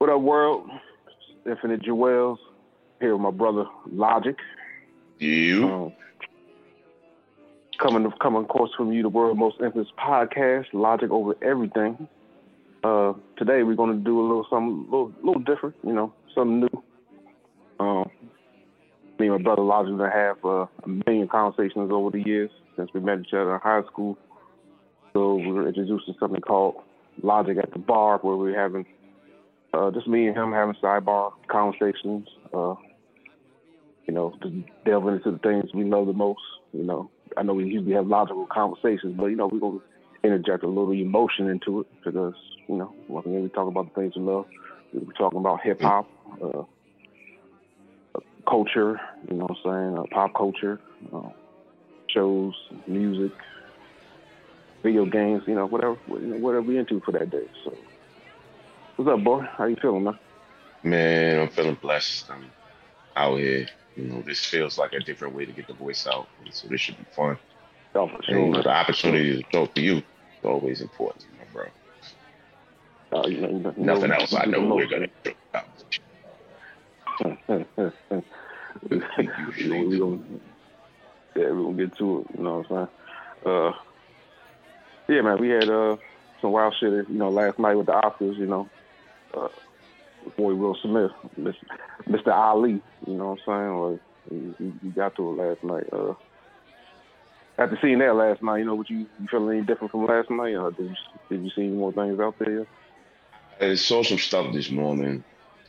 What up, world? Infinite Jewels here with my brother Logic. You. Um, coming, coming, of course, from you, the world's most infamous podcast, Logic over everything. Uh, today we're going to do a little something, a little, little different, you know, something new. Um, me and my brother Logic have had uh, a million conversations over the years since we met each other in high school. So we're introducing something called Logic at the Bar, where we're having uh, just me and him having sidebar conversations. Uh, you know, delving into the things we love the most. You know, I know we usually have logical conversations, but you know, we're gonna interject a little emotion into it because you know, once again, we talk about the things we love. We're talking about hip hop, uh, culture. You know, what I'm saying uh, pop culture, uh, shows, music, video games. You know, whatever, know, whatever we into for that day. So. What's up, boy? How you feeling, man? Man, I'm feeling blessed. I'm out here. You know, this feels like a different way to get the voice out. So this should be fun. Oh, for sure. And the opportunity to talk to you is always important, my bro. Uh, you know, you know, Nothing else I know we're gonna do. we gonna, yeah, we're gonna get to it. You know what I'm saying? Uh, yeah, man, we had uh, some wild shit. You know, last night with the Oscars. You know, uh, boy Will Smith, Mr. Ali. You know what I'm saying? Like, he, he got to it last night. Uh, after seeing that last night, you know, what you, you feeling any different from last night? Or did you did you see any more things out there? I saw some stuff this morning.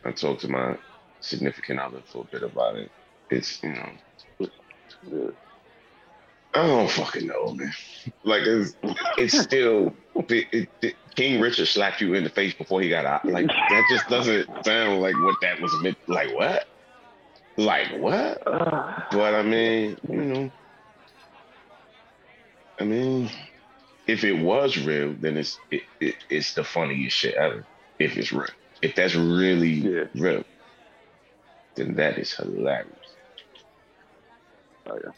I talked to my significant other for a bit about it. It's you know, Yeah. I don't fucking know, man. Like it's it's still it, it, it- King Richard slapped you in the face before he got out. Like that just doesn't sound like what that was meant. Like what? Like what? But I mean, you know, I mean, if it was real, then it's it, it, it's the funniest shit ever. If it's real, if that's really Yeah. real, then that is hilarious. oh, yeah.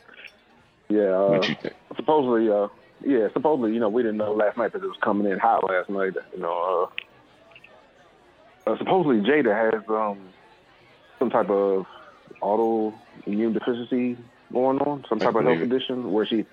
Yeah. Uh, what you think? supposedly, uh, yeah, supposedly, you know, we didn't know last night because it was coming in hot last night. You know, uh, uh, supposedly Jada has um, some type of autoimmune deficiency going on, some type of health condition where she,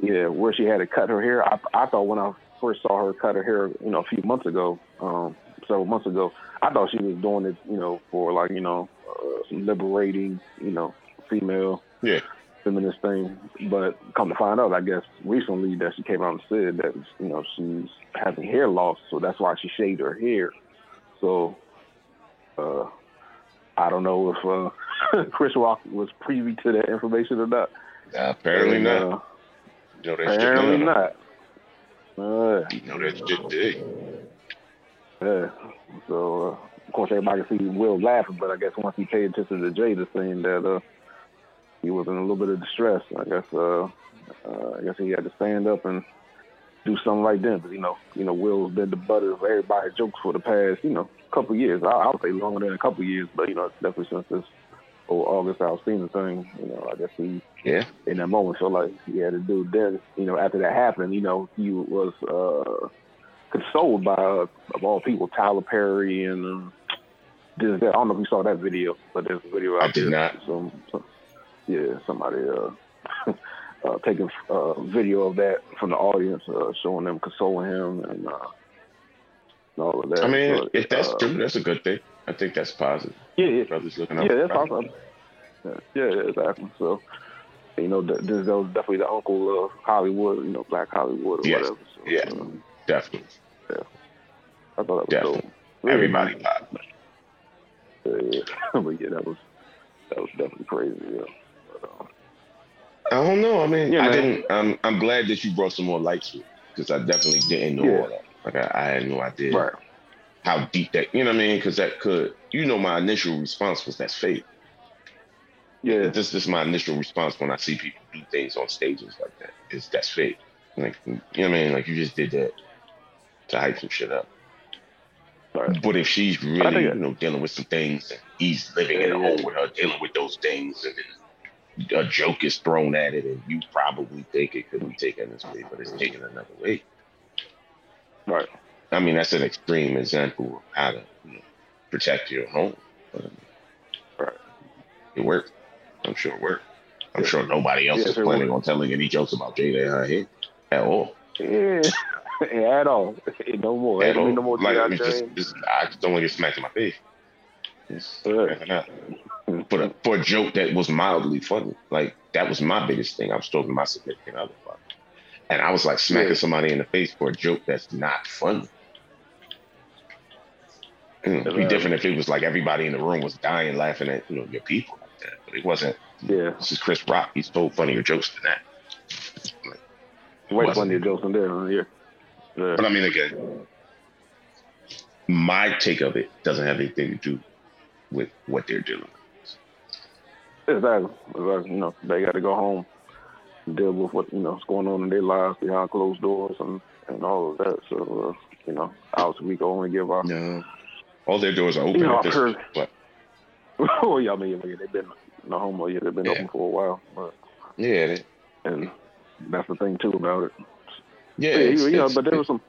yeah, where she had to cut her hair. I, I thought when I first saw her cut her hair, you know, a few months ago, um, several months ago, I thought she was doing it, you know, for like, you know, uh, some liberating, you know, female Yeah, feminist thing, but come to find out, I guess recently that she came out and said that you know she's having hair loss, so that's why she shaved her hair. So uh, I don't know if uh, Chris Rock was privy to that information or not. Nah, apparently And, not. uh, You know apparently no, no. not. Uh, You know that shit did. yeah. So uh, of course everybody can see Will laughing, but I guess once he paid attention to Jada saying that uh, he was in a little bit of distress, I guess uh, uh, I guess he had to stand up and do something right then. But you know, you know, Will's been the butt of everybody's jokes for the past, you know, couple years. I, I would say longer than a couple years, but you know, definitely since this whole August Alsina thing, you know, I guess he Yeah. in that moment felt like he had to do. Then, you know, after that happened, you know, he was uh, consoled by, uh, of all people, Tyler Perry and um, this, that. I don't know if you saw that video, but there's a video out I did there. not. Some, some, yeah, somebody uh, uh, taking uh, video of that from the audience, uh, showing them consoling him and, uh, and all of that. I mean, So, if that's uh, true, that's a good thing. I think that's positive. yeah, yeah, Brothers looking yeah, that's awesome. Yeah, yeah, exactly. So, you know, th- this was definitely the uncle of Hollywood, you know, Black Hollywood or Yes. whatever. So, Yeah. um, Definitely. I thought that was Definitely. dope. Everybody pop. Yeah, yeah. but yeah, that was that was definitely crazy. Yeah. I don't know. I mean, Yeah, I didn't. I'm I'm glad that you brought some more light to it because I definitely didn't know Yeah. all that. Like I, I had no idea right. how deep that. You know what I mean? Because that could. You know, my initial response was that's fake. Yeah. This this is my initial response when I see people do things on stages like that. Is that's fake? Like you know what I mean? Like you just did that to hype some shit up. Right. But if she's really, you know, dealing with some things, and he's living Yeah, yeah. home with her, dealing with those things, and then a joke is thrown at it, and you probably think it could be taken this way, but it's taken another way. Right. I mean, that's an extreme example of how to you know, protect your home. But, It worked. I'm sure it worked. I'm sure nobody else Yes, is planning on telling any jokes about Jada and at all. Yeah, at all. no more. At all. no more like, T.I. it's just, it's, I just don't want to get smacked in my face. For, a, for a joke that was mildly funny. Like, that was my biggest thing. I was talking to my significant other about. And I was like smacking somebody in the face for a joke that's not funny. Mm, it'd be Right. different if it was like everybody in the room was dying laughing at you know your people like that, but it wasn't. Yeah, This is Chris Rock. He's told funnier jokes than that. way Wasn't. funnier jokes in there. Yeah. Yeah. But I mean, again, my take of it doesn't have anything to do with what they're doing. Exactly. exactly. You know, they got to go home deal with what you know is going on in their lives behind closed doors and and all of that. So uh, you know, obviously we can only give our. No, all their doors are open. You know, this heard- point, oh yeah, I mean, they've been no homo. Yeah, they've been Yeah. open for a while. But but yeah, they, and that's the thing too about it. yeah, Yeah, it's- you know, it's- but there was some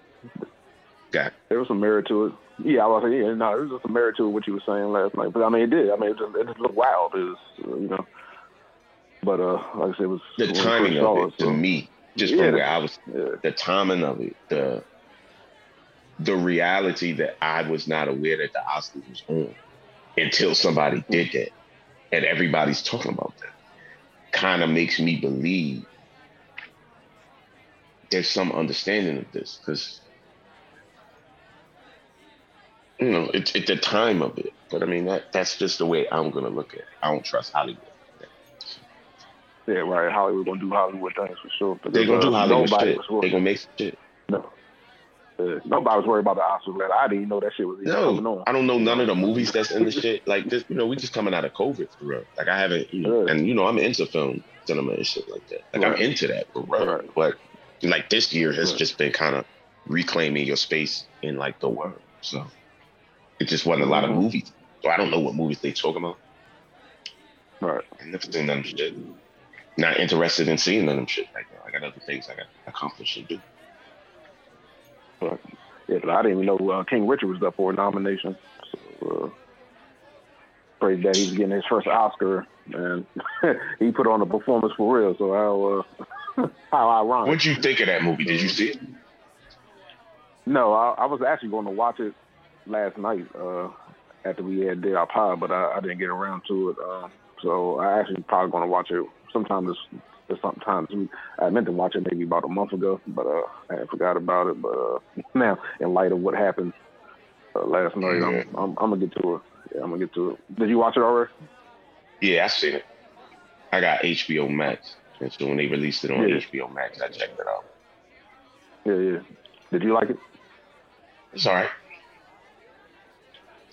Got there was some merit to it. Yeah, I was saying, yeah, no, there was some merit to what you were saying last night. But I mean, it did. I mean, it just, it just looked wild. It was, you know. But uh, like I said, it was the timing of it to me, just Yeah. from where I was, Yeah, the timing of it, the the reality that I was not aware that the Oscars was on until somebody did that, and everybody's talking about that, kind of makes me believe there's some understanding of this because you know it's the time of it. But I mean that that's just the way I'm gonna look at it. I don't trust Hollywood. yeah, right. Hollywood gonna do Hollywood things for sure. But They're gonna do Uh, Hollywood shit. They're gonna make shit. No. Uh, nobody was worried about the Oscars. Man. I didn't even know that shit was even coming No, on. I don't know none of the movies that's in the shit. Like this, you know, we just coming out of COVID for real. Like I haven't, you know, Yeah. and you know, I'm into film cinema and shit like that. Like I'm into that for real. Right. But like this year has Right. just been kind of reclaiming your space in like the world. So it just wasn't a lot of Mhm. movies. So I don't know what movies they talking about. Right. I never seen none of them shit. Not interested in seeing none of them shit right now. I got other things I got accomplished to do. Yeah, 'cause I didn't even know uh, King Richard was up for a nomination. So, uh, praise that he's getting his first Oscar, and he put on a performance for real. So how uh, how ironic. What'd you think of that movie? Did you see it? No, I, I was actually going to watch it last night uh, after we had did our pod, but I, I didn't get around to it. Uh, so I actually probably going to watch it sometime this, this sometime. I meant to watch it maybe about a month ago, but uh, I forgot about it. But uh, now, in light of what happened uh, last night, Yeah. I'm, I'm I'm gonna get to it. Yeah, I'm gonna get to it. Did you watch it already? Yeah, I seen it. I got HBO Max, and so when they released it on Yeah. HBO Max, I checked it out. Yeah, yeah. Did you like it? It's all right.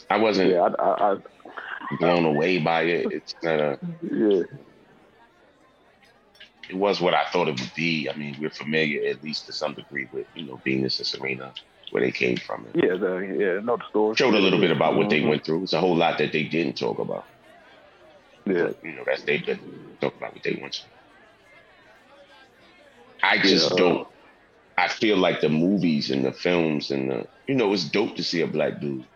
I wasn't Yeah, I, I, I blown away by it. It's a. yeah, It was what I thought it would be. I mean, we're familiar at least to some degree with you know Venus and Serena, where they came from. And yeah, the, yeah. The story. showed a little bit about what they Mhm. went through. It's a whole lot that they didn't talk about. Yeah, You know, that's they didn't talk about what they went through. I just Yeah. don't. I feel like the movies and the films and the you know it's dope to see a black dude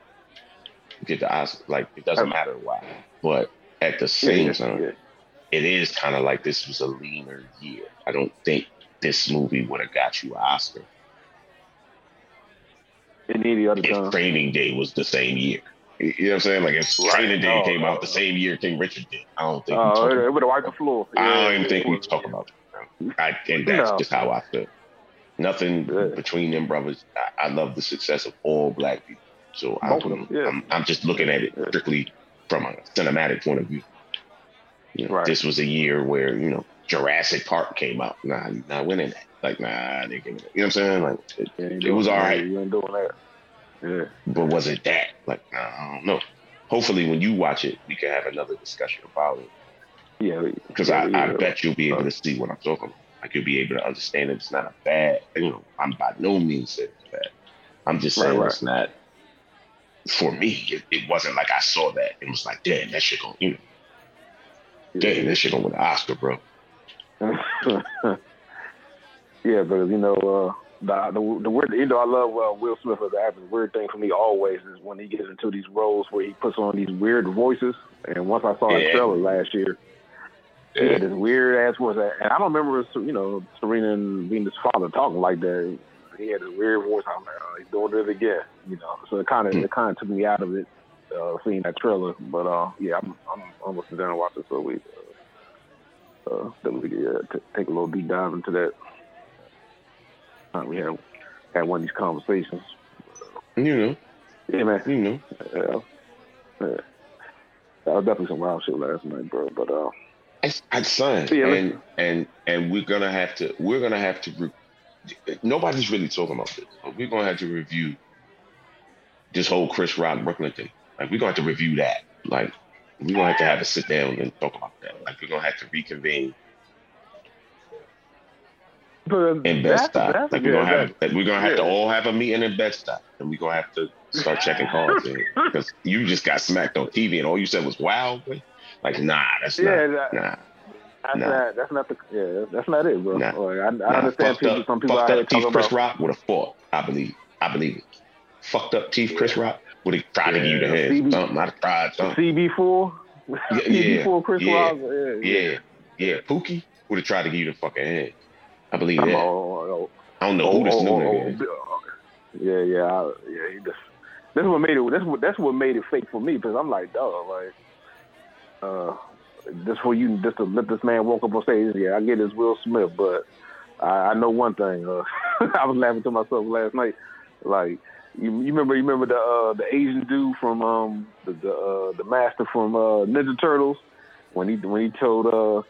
get the Oscar. Like it doesn't matter why, but at the same yeah, time, yeah. it is kind of like this was a leaner year. I don't think this movie would have got you an Oscar In any other if time. Training Day was the same year. You know what I'm saying? Like if. Training Day came out the same year King Richard did, I don't think. Oh, talk it, it would have wiped the floor. I Yeah, don't even think we talk about it. I, and that's just how I feel. Nothing between them brothers. I, I love the success of all black people. So I, of them, yeah. I'm, I'm just looking at it Yeah. strictly from a cinematic point of view. You know, Right. This was a year where, you know, Jurassic Park came out. Nah, not winning that. Like, nah, they giving it. You know what I'm saying? Like, it, it was all right. You ain't doing that. Yeah. but was it that? Like, nah, I don't know. Hopefully, when you watch it, we can have another discussion about it. Yeah. because yeah, I, yeah. I bet you'll be able Uh, to see what I'm talking about. Like you'll be able to understand that it's not a bad. You know, I'm by no means saying it's bad. I'm just Right, saying right. it's not. For me, it, it wasn't like I saw that and was like, "Damn, that shit gonna, you know, damn, that shit gonna win an Oscar, bro." yeah, because you know, uh, the the, the weird, you know, I love uh, Will Smith as an actor. The weird thing for me always is when he gets into these roles where he puts on these weird voices. And once I saw Yeah. a trailer last year, he had this weird ass voice, and I don't remember, you know, Serena and his father talking like that. He had this weird voice. I'm like, oh, he's doing it again, you know. So it kind of it kind of took me out of it, uh, seeing that trailer. But uh, yeah, I'm I'm almost down and watch it. So we uh, uh, definitely uh, t- take a little deep dive into that. Uh, we had had one of these conversations. You know, Yeah, man. you know. Yeah. yeah. That was definitely some wild shit last night, bro. But uh, It's, it's son, and and and we're gonna have to we're gonna have to. Re- nobody's really talking about this, but we're gonna have to review this whole Chris Rock Brooklyn thing. Like we're gonna have to review that. Like we're gonna have to have a sit down and talk about that. Like we're gonna have to reconvene but uh, in that's- Bed-Stuy. that's- Like we're gonna have that- like, we're gonna have to all have a meeting in Bed-Stuy, and we're gonna have to start checking cards because you just got smacked on TV and all you said was wow. Like nah, that's Yeah, not that- nah. That's Nah. not. That's not the. Yeah, that's not it, bro. Nah. Like, I, I Nah, understand people. up, some people out fucked here up Teeth Chris about. Rock would have fought. I believe. I believe it. Fucked up Teeth Chris Rock would have tried to give you the Yeah, head. CB Something. I'd have tried something. CB4. Yeah, CB4 Chris yeah, Rock. Yeah, Yeah, yeah. Pookie would have tried to give you the fucking head. I believe I'm that. all- I don't know oh, who this oh, new oh, nigga oh, is. oh, Yeah, yeah, I, yeah. He just, that's what made it. That's what. That's what made it fake for me because I'm like, dog, like, uh, just for you, just to let this man walk up on stage. Yeah, I get it's Will Smith, but I, I know one thing. Uh, I was laughing to myself last night. Like, you, you remember, you remember the uh, the Asian dude from um the the, uh, the master from uh, Ninja Turtles when he when he told uh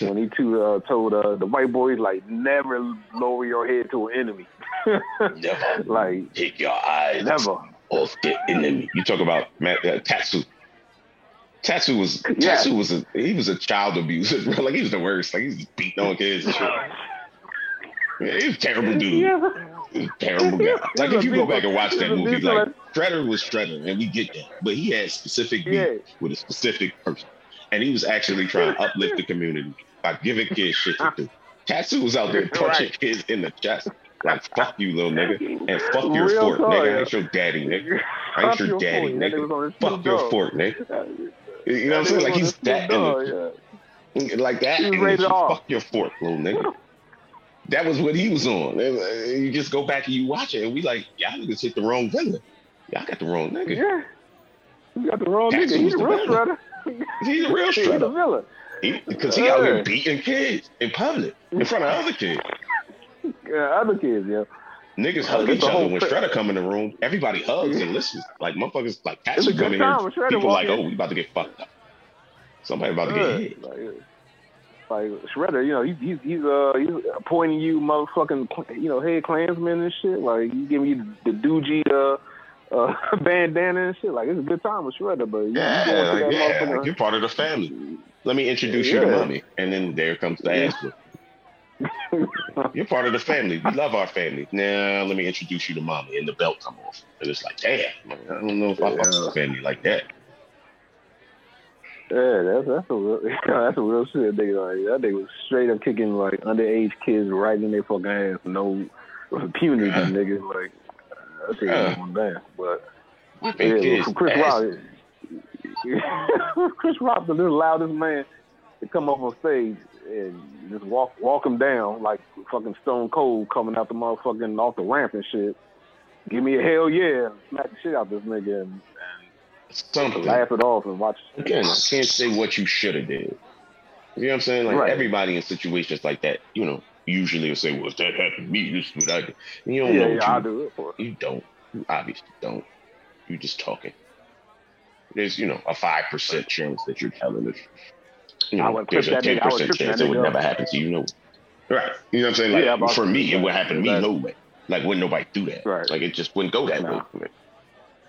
when he to, uh, told uh, the white boys like never lower your head to an enemy. Never like take your eyes never. off the enemy. You talk about Matt, uh, Tatsu. Tatsu was Yeah. Tatsu was a he was a child abuser, bro. Like he was the worst. Like he was beating on kids and shit. Yeah, he was a terrible dude. Yeah. He was a terrible guy. Like if you go back and watch that movie, like Shredder was Shredder, and we get that. But he had specific beat Yeah. with a specific person, and he was actually trying to uplift the community by giving kids shit to do. Tatsu was out there punching Right. kids in the chest. Like fuck you, little nigga, and fuck your Real nigga. I ain't your daddy, nigga. I ain't your daddy. Nigga. was on his Fuck your fork, nigga. You know what I'm saying? Like he's that yeah. like that He rated. Fuck your fork, little nigga. That was what he was on. And, You just go back and you watch it, and we like, y'all niggas hit the wrong villain. Y'all got the wrong nigga. Yeah. You got the wrong That's nigga. He's a the real shredder. He's a real He's a villain. Because he, out Yeah. here beating kids in public, in front of other kids. Yeah, other kids, yeah. Niggas hug each other when thing. Shredder come in the room. Everybody hugs and listens. Like motherfuckers, like It's a Tatsu good come in time here. People walk like, in. oh, we about to get fucked up. Somebody about to Yeah, get hit. like, like Shredder, you know, he's he's he's uh he's appointing you motherfucking you know head clansmen and shit. Like you giving you the, the Doogie uh uh bandana and shit. Like it's a good time with Shredder, but you, you Yeah, going like, through yeah, that like, you're part of the family. Let me introduce you to mommy. And then there comes the ass whip. You're part of the family. We love our family. Now let me introduce you to mommy, and the belt come off, and it's like, damn, I don't know if I fuck with Yeah. family like that. Yeah, that's that's a real that's a real shit. Nigga, like that nigga was straight up kicking like underage kids right in their fucking ass, no impunity, Yeah. nigga. Like that shit Yeah. was going. But yeah, Chris. Rock, Chris Rock, the little loudest man to come up on stage and just walk walk him down like fucking Stone Cold coming out the motherfucking off the ramp and shit. Give me a hell yeah, smack the shit out this nigga and, Something. laugh it off and watch. Again, I can't say what you should have did. You know what I'm saying? Like Right. everybody in situations like that, you know, usually will say, "Well, if that happened to me, this is what I did." And you don't Yeah, know yeah, you, do it for it. you don't. You obviously don't. You just talking. There's, you know, a five percent chance that you're telling the truth. You I know, would there's clip a that nigga. ten I would percent chance it would never happen to you. No. Right. You know what I'm saying? Like Yeah, for me, it would happen to me no way. Like wouldn't nobody do that. Right. Like it just wouldn't go that Nah. way.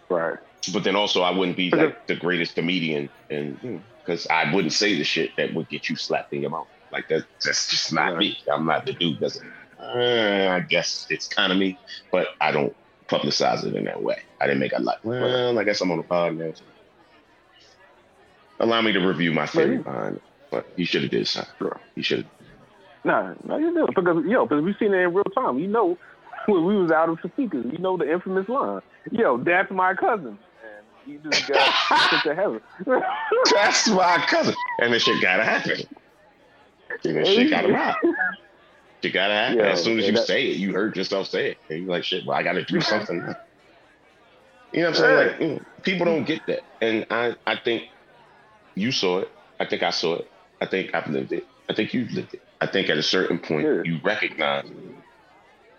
Right. But then also, I wouldn't be like the greatest comedian, and because I wouldn't say the shit that would get you slapped in your mouth. Like that, that's just not Right. me. I'm not the dude. That's, uh, I guess it's kind of me, but I don't publicize it in that way. I didn't make a lot. Well, I guess I'm on the pod now. Allow me to review my theory behind it. But he should have did something. Sure. He should. Nah, no, you do because yo, because we seen it in real time. You know, when we was out of Topeka, you know the infamous line, "Yo, that's my cousin," and he just got sent to heaven. That's my cousin, and this shit gotta happen. And this shit gotta happen. You gotta happen. As soon as you that- say it, you heard yourself say it, and you're like, "Shit, well, I gotta do something." now. You know what I'm saying? Like, you know, people don't get that, and I, I think you saw it. I think I saw it. I think I've lived it. I think you've lived it. I think at a certain point, Yeah. you recognize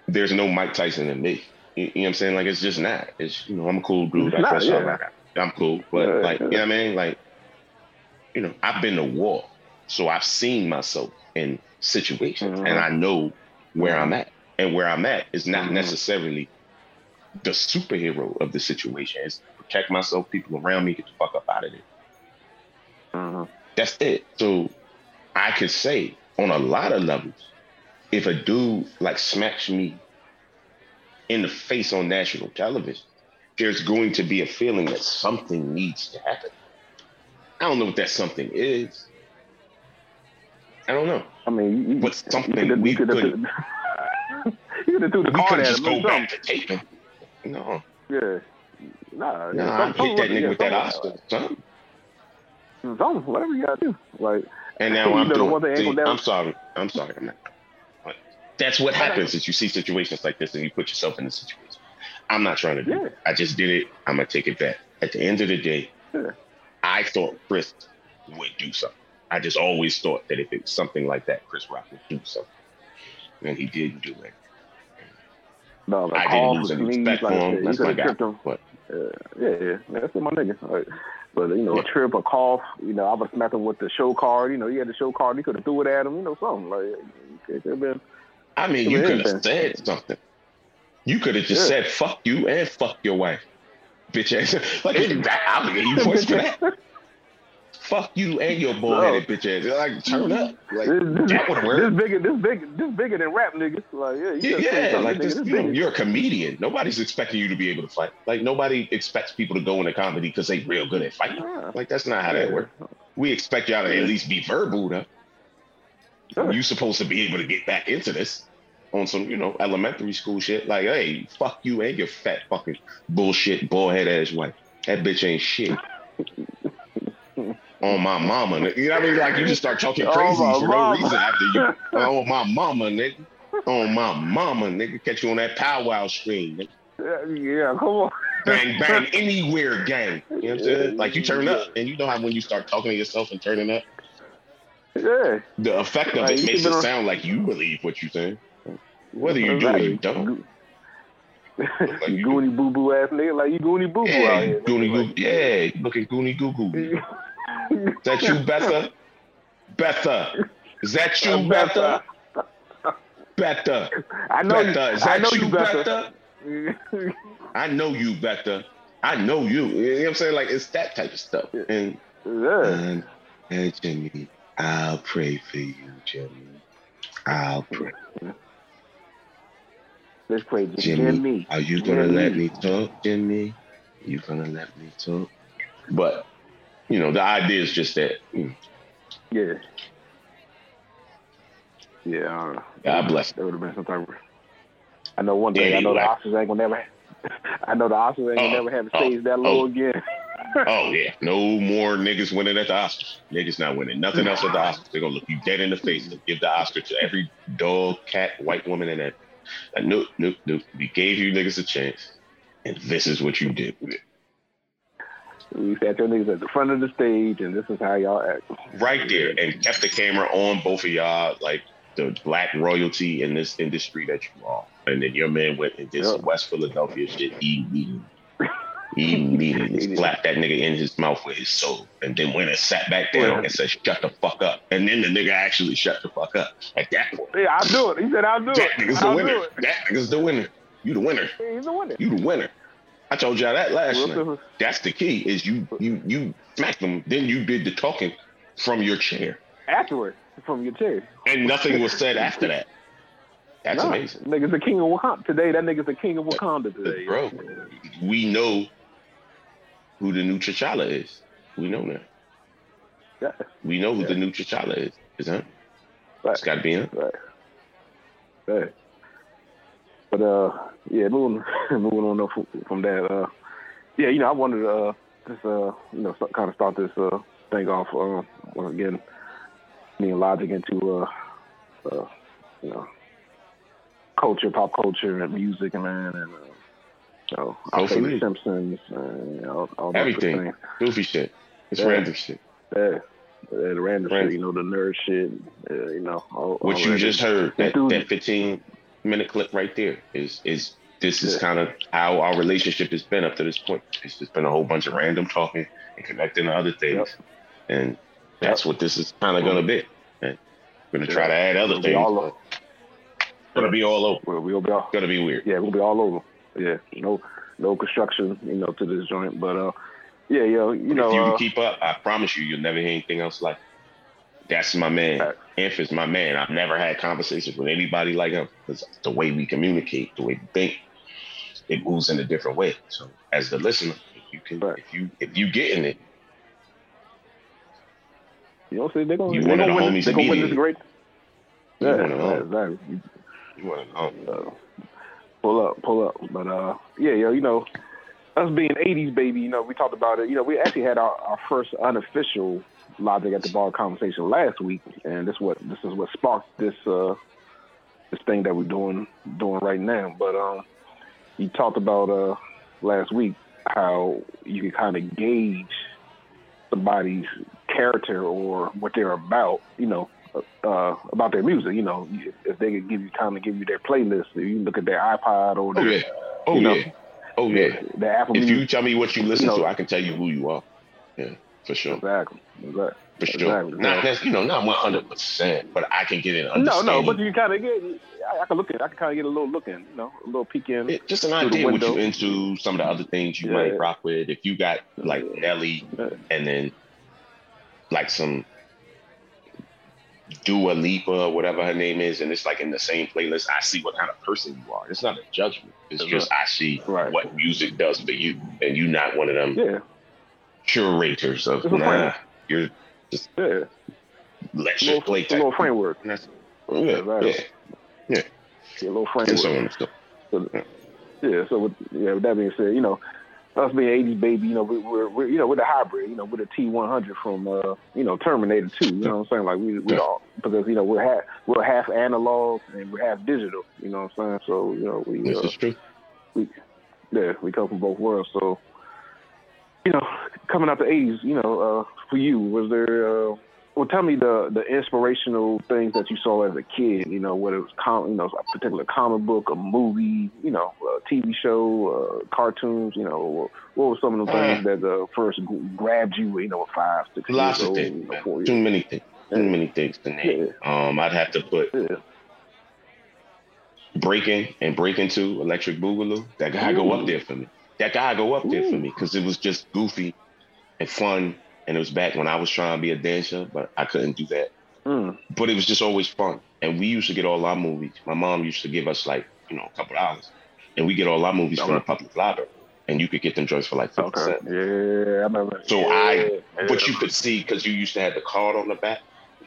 there's no Mike Tyson in me. You, you know what I'm saying? Like, it's just not. It's you know, I'm a cool dude. I not, dress up yeah. I, I'm cool, but Yeah, like, you know what I mean? Like, you know, I've been to war, so I've seen myself in situations, Mhm. and I know where I'm at. And where I'm at is not Mhm. necessarily the superhero of the situation. It's protect myself, people around me, get the fuck up out of there. Mhm. That's it. So I could say on a lot of levels, if a dude like smacks me in the face on national television, there's going to be a feeling that something needs to happen. I don't know what that something is. I don't know. I mean, you, But something you could've- we couldn't- you could have threw the card at just him. go back to something. taping. No, Yeah. Nah, no, yeah, I hit that nigga yeah, with that Oscar. Son. Something, whatever you gotta do. Like, And now I'm doing. one thing ain't see, I'm sorry. I'm sorry. I'm not. That's what happens is you see situations like this and you put yourself in the situation. I'm not trying to do Yeah. it. I just did it. I'm gonna take it back. At the end of the day, Yeah. I thought Chris would do something. I just always thought that if it was something like that, Chris Rock would do something. And he didn't do it. no, like I didn't lose any respect like for him. That's my guy. him. But Uh, yeah, yeah, that's my nigga. Like, but you know, Yeah. a trip, a cough, you know, I was smacking with the show card. You know, he had the show card. He could have threw it at him. You know, something like it could have been. I mean, you could have said something. You could have just Yeah. said "fuck you" and "fuck your wife," bitch ass. Like I'll give you for that. Fuck you and your bullheaded bitch ass. Like turn up. Like this, would this bigger, this big, this bigger than rap niggas. Like, yeah, you yeah, yeah. Like this, you know, you're a comedian. Nobody's expecting you to be able to fight. Like nobody expects people to go into comedy because they real good at fighting. Nah. Like that's not how that works. We expect y'all to at least be verbal though. Sure. You supposed to be able to get back into this on some, you know, elementary school shit. Like, hey, fuck you and your fat fucking bullshit bullhead ass wife. That bitch ain't shit. On my mama, nigga. you know what I mean? Like you just start talking Oh, crazy my for no reason after you. Oh my mama, nigga. On my mama, nigga. Catch you on that powwow screen, nigga. Yeah, come on. Bang bang anywhere gang. You know what I'm saying? Like you turn up and you know how when you start talking to yourself and turning up, Yeah. the effect of Like, it makes it on- sound like you believe what you're saying. Whether you do or you don't. you you goony boo boo ass nigga, like you goony boo boo Yeah, out here. goony goo. Yeah, looking goony goo goo. Is that you, Betha? Betha. Is that you, Betha? Betha. I know you. Betha. Is I know you, you better. Betha? I know you, Betha. I know you. You know what I'm saying? Like it's that type of stuff. And yeah. and, and Jimmy, I'll pray for you, Jimmy. I'll pray. Let's play Jimmy, Jimmy. Are you gonna Jimmy. let me talk, Jimmy? You gonna let me talk? But you know, the idea is just that. mm, Yeah. Yeah. I don't know. God bless. That would have been some type of. I know one thing. I know the. Oscars ain't gonna never. I know the Oscars ain't gonna Oh, never have it oh, that low oh. again. Oh yeah, no more niggas winning at the Oscars. Niggas not winning nothing else at the Oscars. They're gonna look you dead in the face and give the Oscar to every dog, cat, white woman, in that. Like, nope, nope, nope. We gave you niggas a chance, and this is what you did with it. We sat your niggas at the front of the stage, and this is how y'all act. right there and kept the camera on both of y'all, like the black royalty in this industry that you are. And then your man went and did some West Philadelphia shit. Eating meeting. Eating. Slapped that nigga in his mouth with his soul. And then went and sat back down Yeah. and said, shut the fuck up. And then the nigga actually shut the fuck up at that point. Yeah, I'll do it. He said, I'll do That it. nigga's the I'll winner. That nigga's the winner. You the winner. He's the winner. You the winner. I told y'all that last night. That's the key. Is you you you smack them, then you did the talking from your chair. Afterwards, from your chair. and nothing was said after that. That's Nah, amazing, Nigga's the king of Wakanda today. That nigga's the king of Wakanda today. bro. We know who the new T'Challa is. We know that. Yeah. We know who Yeah. the new T'Challa is. Is that? Right. It's got to be in. Right. Right. But uh, yeah, moving moving on up from, that. Uh, yeah, you know, I wanted to uh, just uh, you know, kind of start this uh thing off. Uh, again, me and Logic into uh, uh, you know, culture, pop culture, and music, and man, and uh, so Hopefully. favorite Simpsons and all that Everything. Goofy shit. It's Yeah. random shit. Yeah. The random Random. shit, you know, the nerd shit, uh, you know. All, What all you just heard, that, that 15 minute clip right there is is this is kind of how our relationship has been up to this point. It's just been a whole bunch of random talking and connecting to other things. And that's what this is kind of gonna be. And we're gonna try to add other things. all over. it's gonna be all over. We'll, be all, gonna be weird. yeah, we'll be all over. Yeah, no, no construction, you know, to this joint, but uh, yeah, yeah, you know, if you uh, keep up, I promise you, you'll never hear anything else like. it. That's my man. Right. Inf is my man. I've never had conversations with anybody like him because the way we communicate, the way we think, it moves in a different way. So, as the listener, if you can, Right. if you if you get in it, you know, see, they're gonna, You they're one of gonna the win, homies they're gonna win this great. Yeah, of yeah, exactly. you want to know. uh, pull up, pull up. But uh, yeah, yeah, you know, us being '80s baby, you know, we talked about it. You know, we actually had our, our first unofficial logic at the bar conversation last week, and this what this is what sparked this uh this thing that we're doing doing right now. But um, you talked about uh last week how you can kind of gauge somebody's character or what they're about, you know, uh, about their music. You know, if they could give you kind of give you their playlist, if you look at their iPod or Oh yeah. Oh You know, yeah. Oh yeah. their Apple If Music. you tell me what you listen You know- to, I can tell you who you are. Yeah, for sure. Exactly. Exactly. For sure. Exactly. Not you know, not one hundred percent, but I can get an No, no, but you kind of get. I, I can look at. I can kind of get a little look in. You know, a little peek in. It- just an idea what you into, some of the other things you Yeah. might rock with. If you got like Nelly Yeah. and then like some Dua Lipa whatever her name is, and it's like in the same playlist, I see what kind of person you are. It's not a judgment. It's just I see Right. what music does for you, and you not one of them Yeah. Curators of nah. framework. You're just Yeah. let little, play a little framework. And that's- Yeah, Yeah, right. yeah, A little and so framework. on and stuff. Yeah. So with, yeah, with that being said, you know, us being '80s baby, you know, we, we're, we're you know we're the hybrid, you know, we're the T100 from uh, you know Terminator 2. You know what I'm saying? Like we we Yeah. all because you know we're half we're half analog and we're half digital. You know what I'm saying? So you know we This uh, is true. We, yeah, we come from both worlds. So, you know, coming out the '80s, you know, uh, for you, was there? Uh, well, tell me the the inspirational things that you saw as a kid. You know, whether it was com- you know, a particular comic book, a movie, you know, a TV show, uh, cartoons. You know, what were some of the things that uh, first grabbed you? You know, five, six Lots years of old, things. you know, four Too many things. Too many things to name. Um, I'd have to put Yeah. breaking and Breaking into electric boogaloo. That guy go up there for me. That guy go up there for me because it was just goofy and fun. And it was back when I was trying to be a dancer, but I couldn't do that. Mm. But it was just always fun. And we used to get all our movies. My mom used to give us like, you know, a couple dollars. And we get all our movies from the public library. And you could get them joints for like 50 Okay. cents. Yeah, I remember. So yeah, I- yeah. But you could see because you used to have the card on the back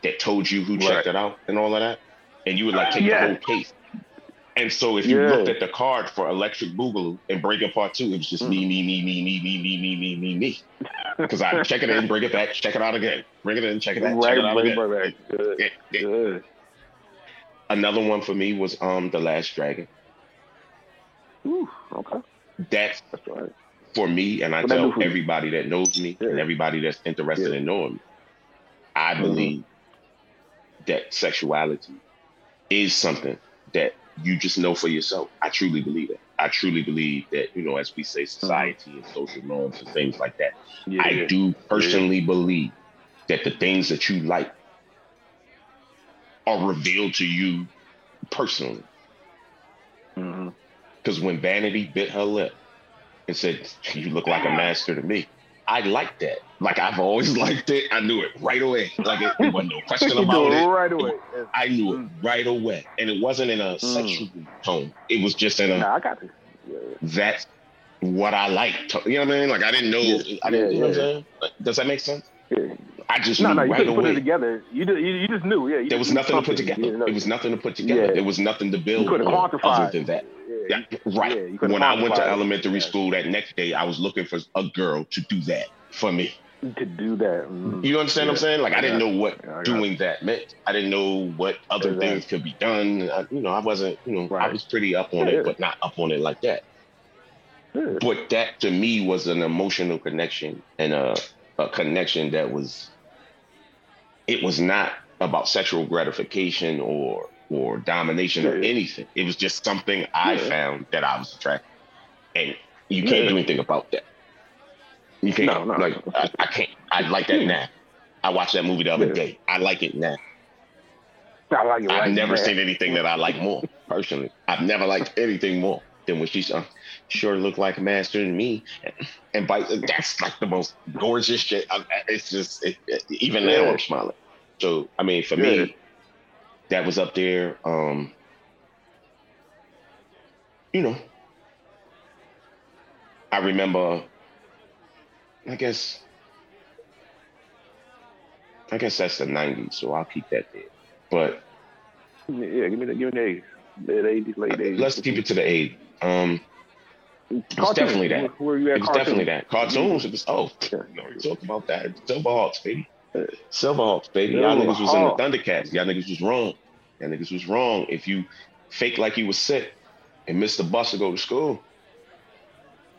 that told you who Right. checked it out and all of that. And you would like take Yeah. the whole case. And so if you Yeah. looked at the card for Electric Boogaloo and Breaking Part Two, it was just me, me, me, me, me, me, me, me, me, me, me. Because I check it in, bring it back, check it out again, bring it in, check it out, check it out right, again. right, right. Good, Yeah, yeah. good. Another one for me was um The Last Dragon. Ooh, okay, That's that's right. for me, and I do tell everybody that knows me and everybody that's interested Yeah. in knowing me, I Mhm. believe that sexuality is something that you just know for yourself. I truly believe it. I truly believe that, you know, as we say, society and social norms and things like that. Yeah, I do personally believe that the things that you like are revealed to you personally. hmm Because when Vanity bit her lip and said, You look like a master to me, I liked that. Like I've always liked it. I knew it right away. Like it, it wasn't no question about it it. right away. I knew Mm. it right away. And it wasn't in a sexual tone. It was just in a Nah, I got you. Yeah. that's what I liked. You know what I mean? Like I didn't know Yeah. I didn't you know what I'm saying? Like, does that make sense? Yeah. I just No, knew no, you right couldn't put it away. together. You just, you, you just knew. Yeah, There was nothing to put together. It was nothing to put together. Yeah. There was nothing to build You couldn't quantify other than that. yeah, Yeah, right. Yeah, when I went to it. elementary Yeah. school that next day, I was looking for a girl to do that for me. to do that. mm. You understand what I'm saying? Like I didn't know what Yeah, doing that meant. I didn't know what other Exactly. things could be done. I, you know, I wasn't. You know, I was pretty up on Yeah. it, but not up on it like that. But that to me was an emotional connection and a, a connection that was. It was not about sexual gratification or or domination or anything. It was just something I Yeah. found that I was attracted, and you can't Yeah. do anything about that. You can't. No, no. Like I, I can't. I like that Yeah. now. I watched that movie the other Yeah. day. I like it now. I like it. I've right never seen anything that I like more personally. I've never liked anything more than when she's uh, sure look like a master than me, and by that's like the most gorgeous shit. I, it's just it, it- even now I'm smiling. So I mean, for Yeah. me, that was up there. Um, you know, I remember. I guess. I guess that's the '90s, so I'll keep that there. But Yeah, give me the give me the late eighties, late eighties. let's keep it to the '80s. Um, Cartoons. definitely that. Where, where you at? It was definitely that. Cartoons, it was, oh, Yeah. you talk about that. Silverhawks, baby. Silverhawks, baby. Y'all niggas was in the Thundercats. Y'all niggas was wrong. Y'all niggas was wrong. If you fake like you was sick and missed the bus to go to school,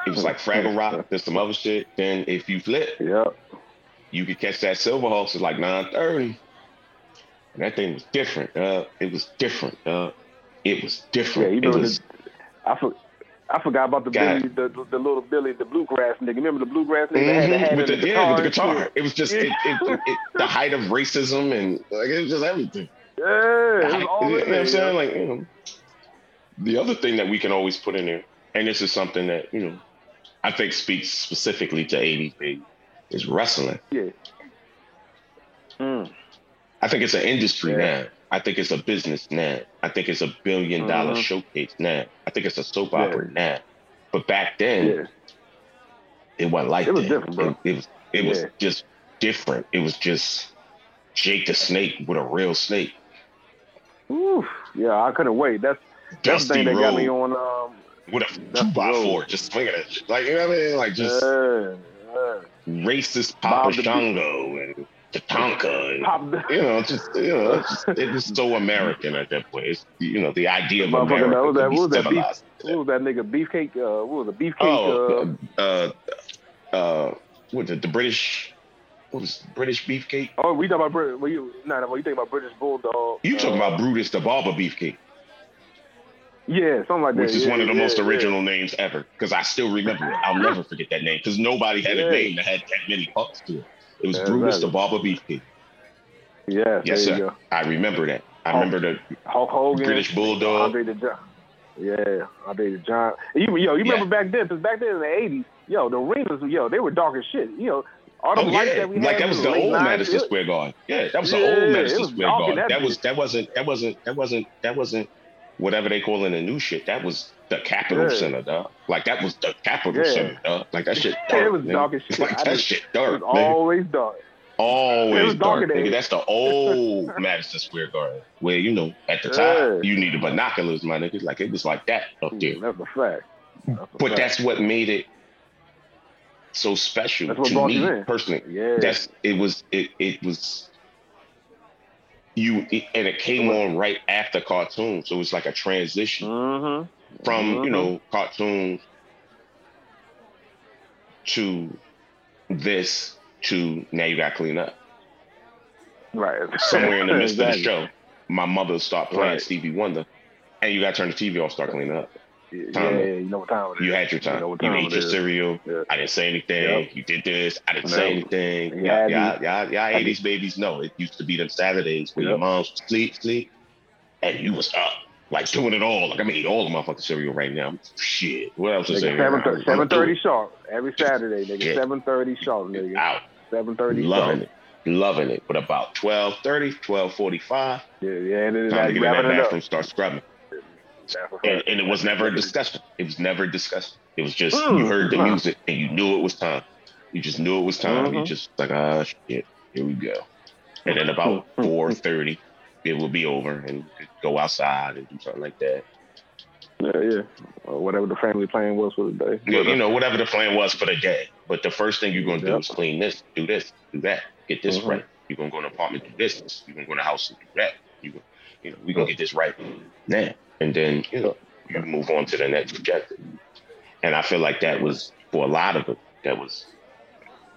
it was like Fraggle Rock, there's some other shit. Then if you flip, Yeah. you could catch that Silverhawks at like 9.30. And that thing was different. Uh, it was different. Uh, it was Yeah, different. you it was, the, I for, I forgot about the Billy, the, the, the little Billy, the bluegrass nigga. Remember the bluegrass nigga that had Mhm, with the, the yeah, with the guitar? It was just it, it, it, the height of racism and like it was just everything. Yeah, The height- all you know what. I'm saying? Like, you know. The other thing that we can always put in there, and this is something that, you know, I think speaks specifically to 80s is wrestling. yeah. Mm. I think it's an industry Yeah. now. I think it's a business now. I think it's a billion dollar Mhm. showcase now. I think it's a soap Yeah. opera now. But back then, Yeah. it wasn't like It was that. different, bro. It, it was it was Yeah. just different. It was just Jake the Snake with a real snake. Oof. Yeah, I couldn't wait. That's that's the thing that got me on. Um, with a two by Road. four, just swinging it. Like you know what I mean? Like just yeah, yeah. racist Papa Shango and Tatanka and Pop you know, just you know, just, it was so American at that point. It's you know, the idea of America that was that- what was that beef- what was that nigga beefcake? Uh, what was it? Beefcake? Oh, uh, uh, what the, the British? What was British beefcake? uh, oh, we talking about Brit- well, you? No, no, you think about British bulldog? You talking uh, about Brutus the Barber beefcake, Yeah, something like that. which is yeah, one of the yeah, most yeah. original names ever. Because I still remember it. I'll never forget that name. Because nobody had Yeah. a name that had that many parts to it. It was Yeah, Brutus the. Barber beefcake. Yeah, Yes, there you sir. go. I remember that. I Hulk- remember the Hulk Hogan, British Bulldog. Andre the Giant. Yeah, Andre the Giant. You, yo, you Yeah. remember back then? Because back then in the '80s, yo, the arenas, yo, they were dark as shit. You know, all the Oh lights yeah, that we had. like that was the old 90s, Madison it- Square Garden. Yeah, that was Yeah, the old Madison Square Garden. that That was that wasn't that wasn't that wasn't that wasn't whatever they call in the new shit. That was the Capitol Yeah. Center, dog. Like that was the Capitol Yeah. Center, dog. Like that shit. Dark, it was nigga. dark as shit. Like I that didn't- shit It was nigga. always dark. Always dark, nigga. That's the old Madison Square Garden, where you know at the Yeah. time you needed binoculars, my nigga. Like it was like that up there. That's a fact. That's a But fact. that's what made it so special to me personally. yeah. That's it was it it was you it, and it came on right after cartoon, so it was like a transition mm-hmm. From you Mhm. know cartoons to this to now you got to clean up. right Somewhere in the midst Exactly. of the show, my mother start playing Right. Stevie Wonder, and you got to turn the TV off, start cleaning up. Yeah, Time. yeah, you know what time it is. You had your time. You know what You, ate your is. cereal. Yeah. I didn't say anything. Yep. You did this. I didn't No. say anything. You Yeah, yeah, me. yeah, yeah. Had me. 80s babies know it used to be them Saturdays when your Yep. moms sleep, sleep, and you was up, like doing it all. Like I mean, eat all the motherfucking cereal right now. Shit. What else is there? seven I'm- thirty, I'm seven thirty sharp every Saturday, nigga. Yeah. Seven thirty sharp, nigga. Out. Seven thirty Loving sharp. it. Loving it. But about 1230, 1245, Yeah, yeah, and then time to get in that wrapping it up. bathroom, start scrubbing. And, and it was never a discussion. It was never a discussion. It was just Mm, you heard the music and you knew it was time. You just knew it was time. You Mhm. just like ah shit. here we go. And then about four thirty, it will be over, and go outside and do something like that. Yeah, yeah. Or whatever the family plan was for the day. You, uh, you know, whatever the plan was for the day. But the first thing you're gonna do Yep. is clean this, do this, do that, get this Mhm. right. You're gonna go in an apartment, do this. You're gonna go in a house and do that. You, you know, we're gonna get this right now, and then you know, you move on to the next objective. And I feel like that was for a lot of it. That was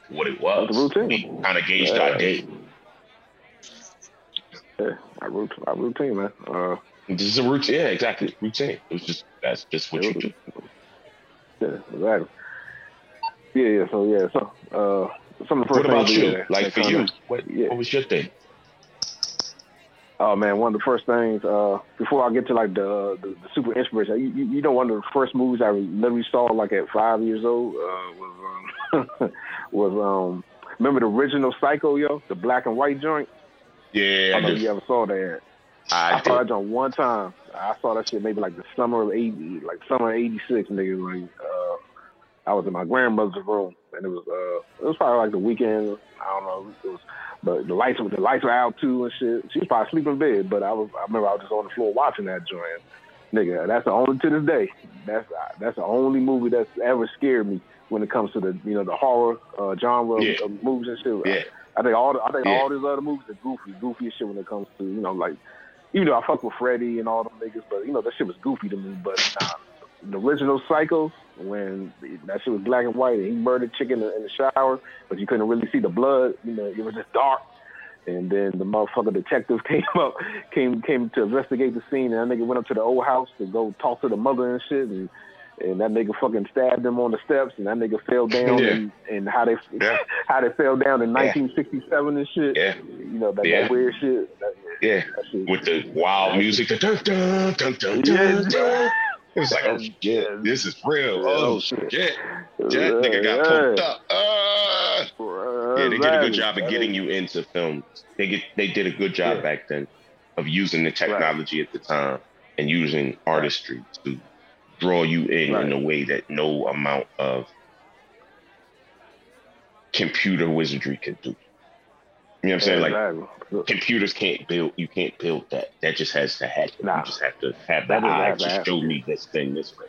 what it was. The routine. We kind of gauged our Yeah. day. Yeah, our routine, our routine, man. Uh, This is a routine. Yeah, exactly. Routine. It was just that's just what you do. yeah, exactly. Yeah, yeah. So yeah, so uh, some of the first What about you? Like for you, what, yeah. what was your thing? Oh man, one of the first things uh, before I get to like the, the, the super inspiration, you, you, you know, one of the first movies I literally saw like at five years old uh, was um, was um, remember the original Psycho, yo, the black and white joint. Yeah, I I don't know if you ever saw that. I, I saw that joint one time. I saw that shit maybe like the summer of eighty, like summer of '86, nigga. Like uh, I was in my grandmother's room, and it was uh, it was probably like the weekend. I don't know. It was, but the lights were the lights were out too and shit. She was probably sleeping in bed, but I was. I remember I was just on the floor watching that joint. Nigga, that's the only to this day. That's that's the only movie that's ever scared me when it comes to the you know the horror uh, genre Yeah. of movies and shit. Yeah. I think all the, I think Yeah. all these other movies are goofy, goofy as shit when it comes to you know like even though I fuck with Freddy and all them niggas, but you know that shit was goofy to me. But nah, the original Psycho when that shit was black and white and he murdered chicken in the, in the shower, but you couldn't really see the blood. You know it was just dark. And then the motherfucker detective came up, came came to investigate the scene, and that nigga went up to the old house to go talk to the mother and shit, and and that nigga fucking stabbed him on the steps, and that nigga fell down, Yeah. and, and how they Yeah. how they fell down in Yeah. 1967 and shit. Yeah. You know that, Yeah. that weird shit. That, Yeah. that shit. With the wild music, the dun dun dun dun dun dun. It was like, oh yeah, this is real. Oh shit. That nigga got pumped up. Ah. Yeah, they did a good job of getting you into films. They get they did a good job Yeah. back then of using the technology at the time and using artistry to draw you in Right. in a way that no amount of computer wizardry could do. You know what I'm saying? Like computers can't build you can't build that. That just has to happen. Nah. You just have to have That just eye to happen. show me this thing this way.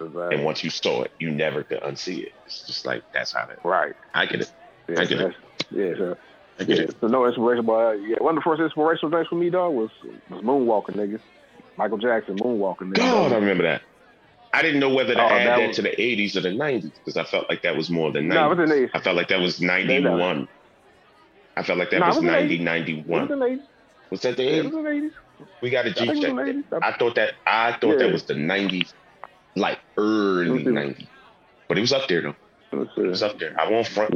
Exactly. And once you saw it, you never could unsee it. It's just like that's how it. right. I get it. Yeah, I get it. Yeah, so, I get yeah. it. So no inspiration, but uh, yeah, one of the first inspirational things for me, dog, was was Moonwalker, nigga. Michael Jackson, Moonwalker, nigga. God, I remember that. I didn't know whether to Oh, add that that, was- to the 80s or the 90s because I felt like that was more than 90s. No, it was the 80s. I felt like that was 91. I felt like that No, was was 90, 80s. It was 91. in the 80s. Was that the 80s? was in the 80s. We got a G was check. 80s. I thought that I thought that was the 90s, like early Mhm. 90s. But it was up there though. It was up there. I won't front.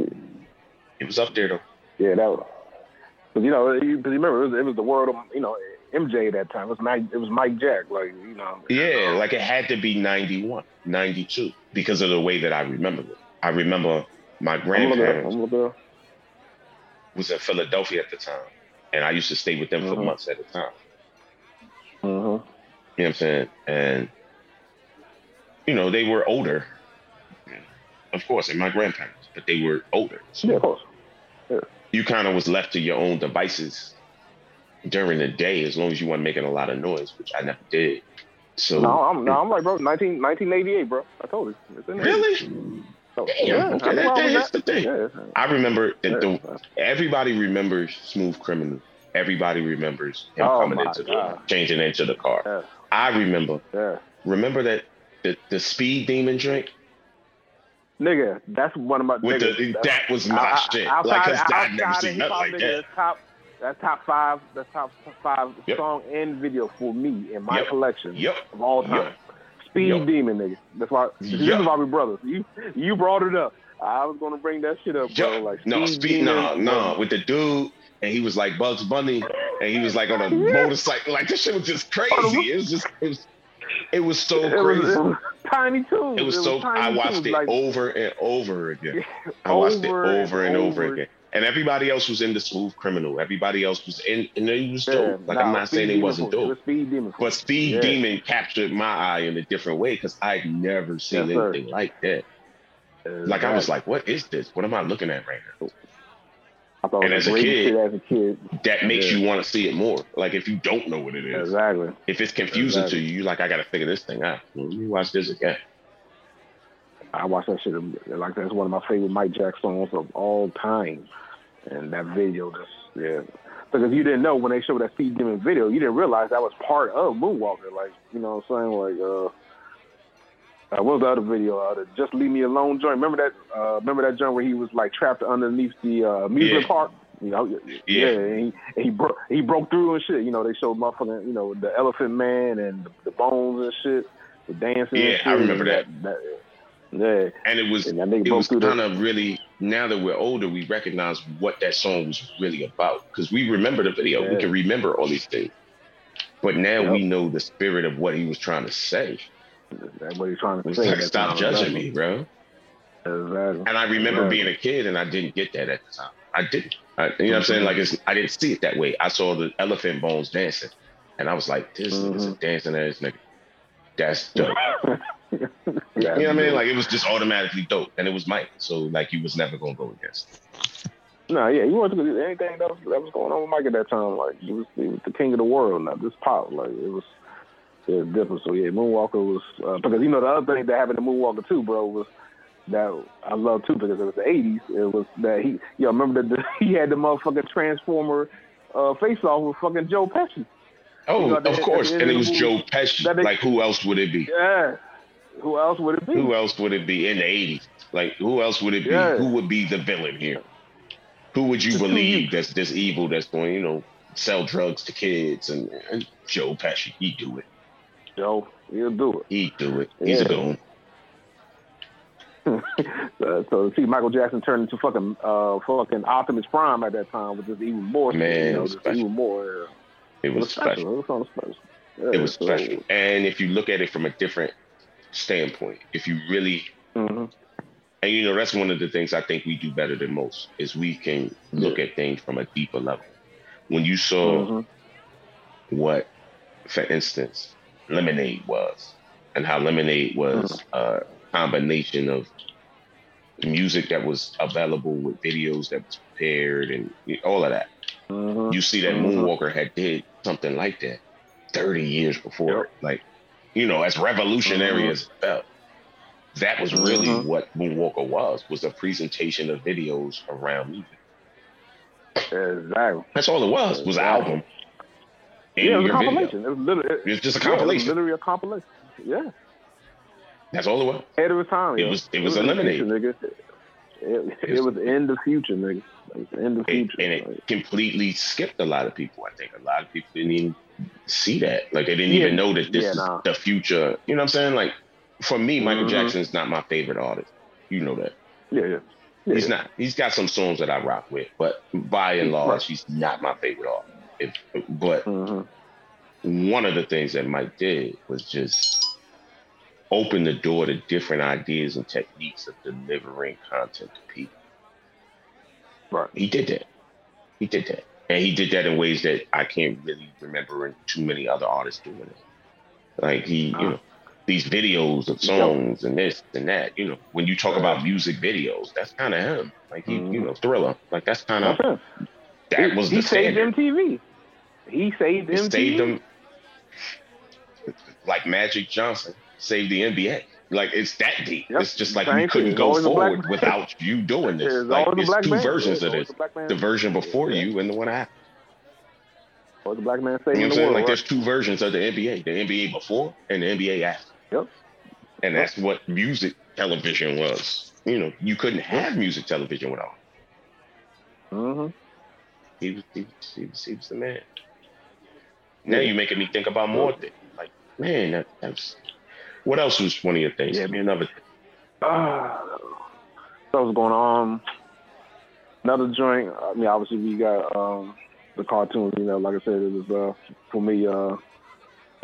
It was up there though. Yeah, that was. But you know, you remember, it was, it was the world of you know MJ at that time. It was Mike. It was Mike Jack. Like you know. Yeah, like it had to be 91, 92 because of the way that I remember it. I remember my I'm looking. grandparents I'm looking. was in Philadelphia at the time, and I used to stay with them for Mhm. months at a time. Mhm. You know what I'm saying? And you know, they were older, of course, and my grandparents, but they were older. So Yeah, of course. Yeah. you kind of was left to your own devices during the day, as long as you weren't making a lot of noise, which I never did. So No, I'm no, I'm like, bro, 19, 1988, bro. I told you. Really, So, Damn, yeah, okay, I that- that's the thing. Yeah, I remember that yeah, the everybody remembers Smooth Criminal. Everybody remembers him Oh coming into the God. changing into the car. Yeah. I remember. yeah. Remember that the, the speed demon drink Nigga, that's one of my with the that was my I- I- shit. Outside, Like, outside I'd never seen nothing like that. top. That's top five. That's top five Yep. song and video for me in my Yep. collection Yep. of all time. Speed. Demon, nigga. That's why. This Yep. we brothers. You you brought it up. I was gonna bring that shit up, bro. Like no, Speed speed, no, no, with the dude, and he was like Bugs Bunny, and he was like on a Yeah. motorcycle. Like this shit was just crazy. It was just, it was, it was so It was, crazy. it was Tiny Toons. It was so. Tiny I watched Toons, it like, over and over again. I watched it over over and over over. again. And everybody else was in the smooth criminal. Everybody else was in, and it was Yeah, dope. Like I'm not Speed saying it Demon wasn't dope, was Speed Demon. but Speed Yeah. Demon captured my eye in a different way because I'd never seen Yes, sir. anything like that. Like I was like, what is this? What am I looking at right now? And as a kid- as a kid. That makes Yeah. you want to see it more. Like if you don't know what it is, Exactly. if it's confusing Exactly. to you, you like I got to figure this thing out. Let me watch this again. I watched that shit like that's one of my favorite Mike Jack songs of all time. And that video just yeah. Because you didn't know when they showed that Speed Demon video, you didn't realize that was part of Moonwalker. Like, you know what I'm saying? Like uh uh, what was the other video? Uh, the Just Leave Me Alone joint. Remember that? Uh, remember that joint where he was like trapped underneath the uh, amusement Yeah. park? You know, yeah. And he, he broke he broke through and shit. You know, they showed motherfucking you know the Elephant Man and the, the bones and shit, the dancing. Yeah, and shit. I remember that. that yeah, And it was and it was the kind of really now that we're older, we recognize what that song was really about because we remember the video. We can remember all these things, but now Yep. we know the spirit of what he was trying to say. That's what he's trying to say. like, stop judging me, bro. Exactly. And I remember Right. being a kid and I didn't get that at the time. I didn't. I, you know what I'm saying? Mm-hmm. Like it's, I didn't see it that way. I saw the elephant bones dancing, and I was like, "This is a mm-hmm. dancing ass nigga. That's dope." You know what I mean? Like it was just automatically dope, and it was Mike. So like you was never gonna go against. No, yeah, you want to anything that was that was going on with Mike at that time. Like he was, he was the king of the world, not just pop. Like it was, it was different. So yeah, Moonwalker was uh, because you know the other thing that happened to Moonwalker too, bro, was that I love too because it was the '80s. It was that he, yo, remember that the, he had the motherfucking Transformer uh, face off with fucking Joe Pesci. Oh, You know, of course, and it was Joe Pesci. they- Like who else would it be? Yeah, who else would it be? Who else would it be in the '80s? Like who else would it be? Yeah. Who would be the villain here? Who would you believe that's this evil that's going, you know, sell drugs to kids and, and Joe Pesci? He do it. Joe, he'll do it. He do it. He's Yeah. a goon. one. uh, so see Michael Jackson turn into fucking uh fucking Optimus Prime at that time was just even more Man, you know, it was just special. even more. Yeah. It was special. special. It was special. Yeah, It was so- special. And if you look at it from a different standpoint, if you really Mhm. and you know that's one of the things I think we do better than most is we can look at things from a deeper level. When you saw Mhm. what, for instance, Lemonade was, and how Lemonade was a combination of music that was available with videos that was prepared and all of that. Mhm. You see that Mhm. Moonwalker had did something like that 30 years before. Yep. Like, you know, as revolutionary Mhm. as it. That was really Mhm. what Moonwalker was, was a presentation of videos around music. Exactly. That's all it was, was an album. Yeah, it was a video. compilation. It was literally it, It's just a yeah, it was compilation. literally a compilation. Yeah. That's all it was. Ahead of its time. It was- it was in the eliminated. future, nigga. It, it was- was in the future, nigga. It in the future. and it Like, completely skipped a lot of people. I think a lot of people didn't even see that. Like they didn't Yeah. even know that this Yeah, is nah. the future. You know what I'm saying? Like for me, Michael Mhm. Jackson's not my favorite artist. You know that. yeah, yeah. yeah. He's not. He's got some songs that I rock with, but by and large, Right. he's not my favorite artist. If, but hmm one of the things that Mike did was just open the door to different ideas and techniques of delivering content to people. Right. He did that. He did that. And he did that in ways that I can't really remember too many other artists doing it. Like he, Nah. you know, these videos of songs and this and that, you know, when you talk about music videos, that's kind of him. Like he, you Mhm. know, thriller. Like that's kind of that was he the saved standard. MTV. He saved MTV. He MTV. saved them like Magic Johnson saved the NBA. Like it's that deep. Yep. It's just like Same you couldn't go always a black forward without you doing this. There's like it's two man. versions of this. man. The version before Yeah. you and the one after. Always the black man You know what I'm the saying? world. Like right? there's two versions of the NBA. The NBA before and the NBA after. Yep. And that's what music television was. You know, you couldn't have music television without. him. hmm He was, he was, he was, he was the man. Now you're making me think about more things. Like, man, that, that's what else was one of your things? Yeah. Give me another Uh, so what's going on? Another joint. I mean, obviously we got um, the cartoons. You know, like I said, it was uh, for me uh,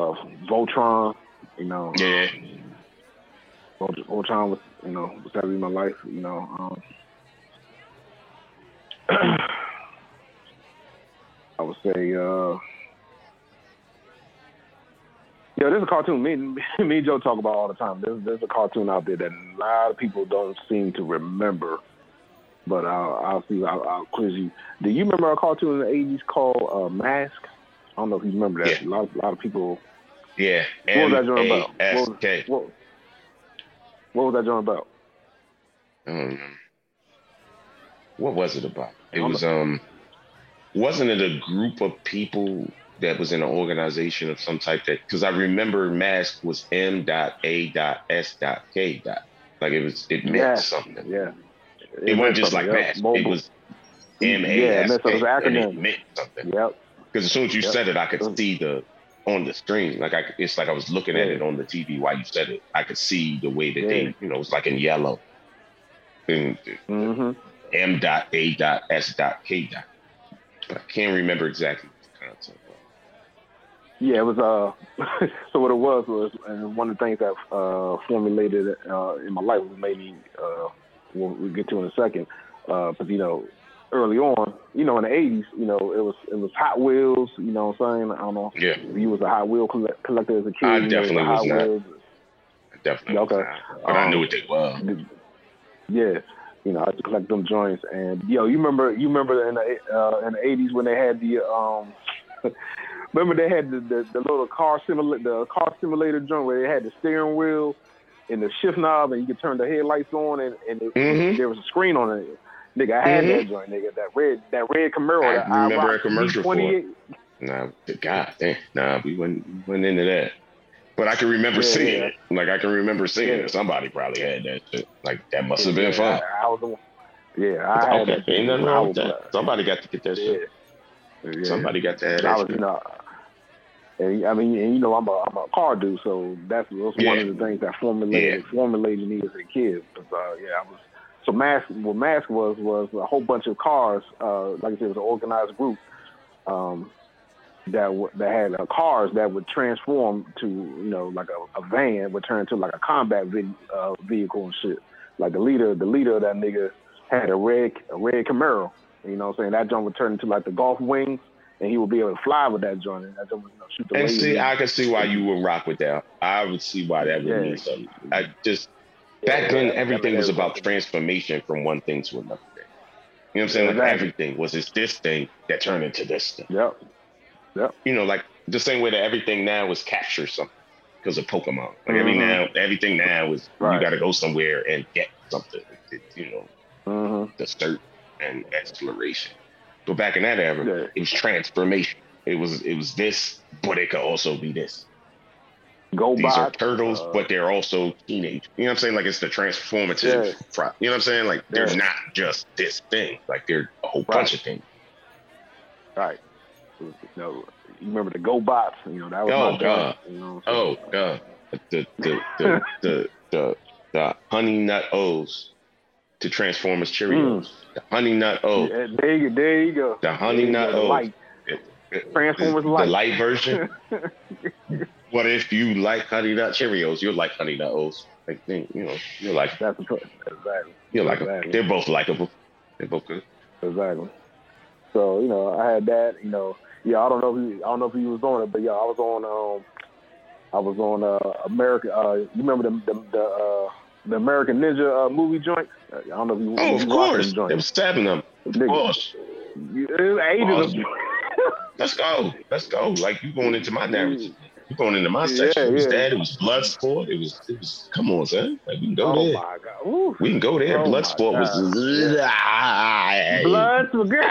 uh, Voltron. You know, Yeah. Volt- Voltron was you know was in my life. You know, um, I would say. Uh, yeah, there's a cartoon. Me, and- me and Joe talk about all the time. There's, there's a cartoon out there that a lot of people don't seem to remember but I'll, I'll see. I'll, I'll quiz you. Do you remember a cartoon in the eighties called uh, Mask? I don't know if you remember that. Yeah. A lot, a lot of people. Yeah. What was that joint about? What was, what, what was that joint about? I don't know. What was it about? It was um wasn't it a group of people that was in an organization of some type that because I remember mask was M dot A dot S dot K dot like it was it meant Yeah. something. Yeah. It, wasn't just like something, mask. yep. It was M Yeah, it meant- was K it meant something. Yep. Because as soon as you Yep. said it, I could see the on the screen. Like I, it's like I was looking at it on the TV while you said it. I could see the way that Yeah. they, you know, it was like in yellow. And hmm M dot A dot S dot K dot. But I can't remember exactly the content. Yeah, it was. Uh, so what it was was, and one of the things that uh, formulated uh, in my life was maybe uh, we'll, we'll get to in a second. Because you know, early on, you know, in the '80s, you know, it was it was Hot Wheels. You know, what I'm saying I don't know Yeah, if you was a Hot Wheel collect- collector as a kid. I know, definitely was not. Wheels. definitely. Okay. was not. But I Um, knew what they were. Yeah, you know, I used to collect them joints, and yo, you remember, you remember in the uh, in the eighties when they had the um, remember they had the, the, the little car simulator, the car simulator joint where they had the steering wheel and the shift knob, and you could turn the headlights on, and, and it, Mhm. there was a screen on it. Nigga, I had Mhm. that joint, nigga, that red, that red Camaro. I that remember IROC a commercial for it. V28. Nah, God damn. Nah, we went, we went into that. But I can remember Yeah, seeing yeah. it. Like I can remember seeing Yeah. it. Somebody probably had that shit. Like that must have been fun. I, I was the one. Yeah, I had okay, that. ain't nothing wrong with that. Somebody got to get that shit. Somebody got to have I that was, shit. And I mean, and you know, I'm a I'm a car dude, so that's, that's one of the things that formulated formulated me as a kid. But, uh, yeah, I was so mask. What mask was was a whole bunch of cars. Uh, like I said, it was an organized group um, that w- that had uh, cars that would transform to you know like a, a van would turn into like a combat uh, vehicle and shit. Like the leader, the leader of that nigga had a red a red Camaro. You know what I'm saying? That joint would turn into like the golf wings, and he would be able to fly with that joint. And that joint would you know, shoot the And see, I can see why you would rock with that. I would see why that would Yeah. mean something. I just Yeah, back then yeah, everything was about transformation from one thing to another thing. You know what I'm saying? Like Exactly. everything was it's this thing that turned into this thing. Yep. Yeah. You know, like the same way that everything now is capture something because of Pokemon. Like every Mhm. now, everything now is Right. you got to go somewhere and get something. It- you know, hmm the search and exploration. But back in that era, Yeah. it was transformation. It was it was this, but it could also be this. Go These are turtles, uh, but they're also teenage. You know what I'm saying? Like it's the transformative. Yeah. Pro- you know what I'm saying? Like they're Yeah. not just this thing. Like they're a whole Right. bunch of things. right. You know, you remember the Go Bots? You know that was Oh, my God. You know, Oh god, the the the the the, the honey nut O's to Transformers Cheerios. The honey nut O. Yeah, there you there you go. The honey nut O's. Transformers light. the light version. What if you like honey nut Cheerios? You'll like honey nut O's. Like you know, you'll like That's exactly. you'll like them. Exactly. They're both likable. They're both good. Exactly. So you know, I had that. You know, yeah. I don't know if he, I don't know if he was on it, but yeah, I was on. Um, I was on uh, America. Uh, you remember the the the, uh, the American Ninja uh, movie joint? Uh, I don't know if you. Oh, of course. them. They were stabbing them. Of Nigga, course. you- It was ages of Let's go. Let's go. Like you going into my narrative. You going into my section. Yeah, it was yeah. that. It was blood sport. It was it was come on, son. Like we can go Oh there. my god! We can go there. Oh blood sport was God. Blood.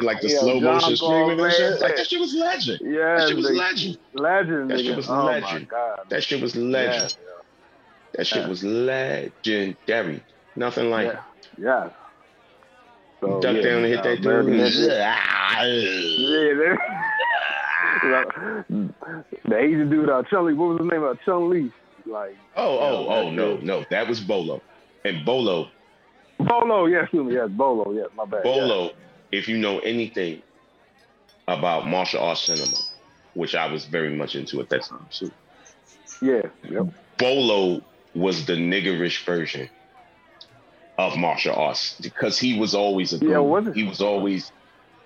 like the Yeah, slow John motion screaming and shit. Like that shit was legend. Yeah, That shit was legend. legend. That shit was oh my legend. god. That shit was legend. That shit Yeah. was legendary. Nothing like Yeah. Yeah. So, duck yeah, down and hit that dude. Yeah. Yeah, the Asian dude, uh, Chun Li. What was his name? Uh, Chun Li. Like Oh, oh, Yeah, oh, no, no. That was Bolo. And Bolo, Bolo. Yes, excuse me. Yes, Bolo. Yes, my bad. Bolo, if you know anything about martial arts cinema, which I was very much into at that time, too. Yeah. Yep. Bolo was the niggerish version of martial arts because he was always a Yeah, was he was always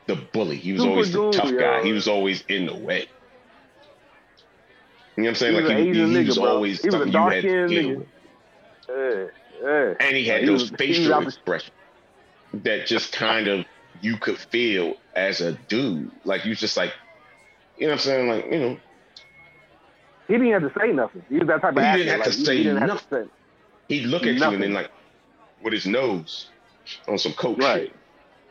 the bully. He was Super always the goon, tough guy. He was always in the way. You know what I'm saying? He like an he, he nigga, was bro. always He was a something you had to dark-skinned deal nigga. with. Yeah. Yeah. And he had He those was- facial expressions that just kind of you could feel as a dude. Like you just like, you know what I'm saying? Like, you know, He didn't have to say nothing. He was that type of He didn't have to like, he- say he didn't have to say he'd look at you and then like with his nose on some coke Right. shit.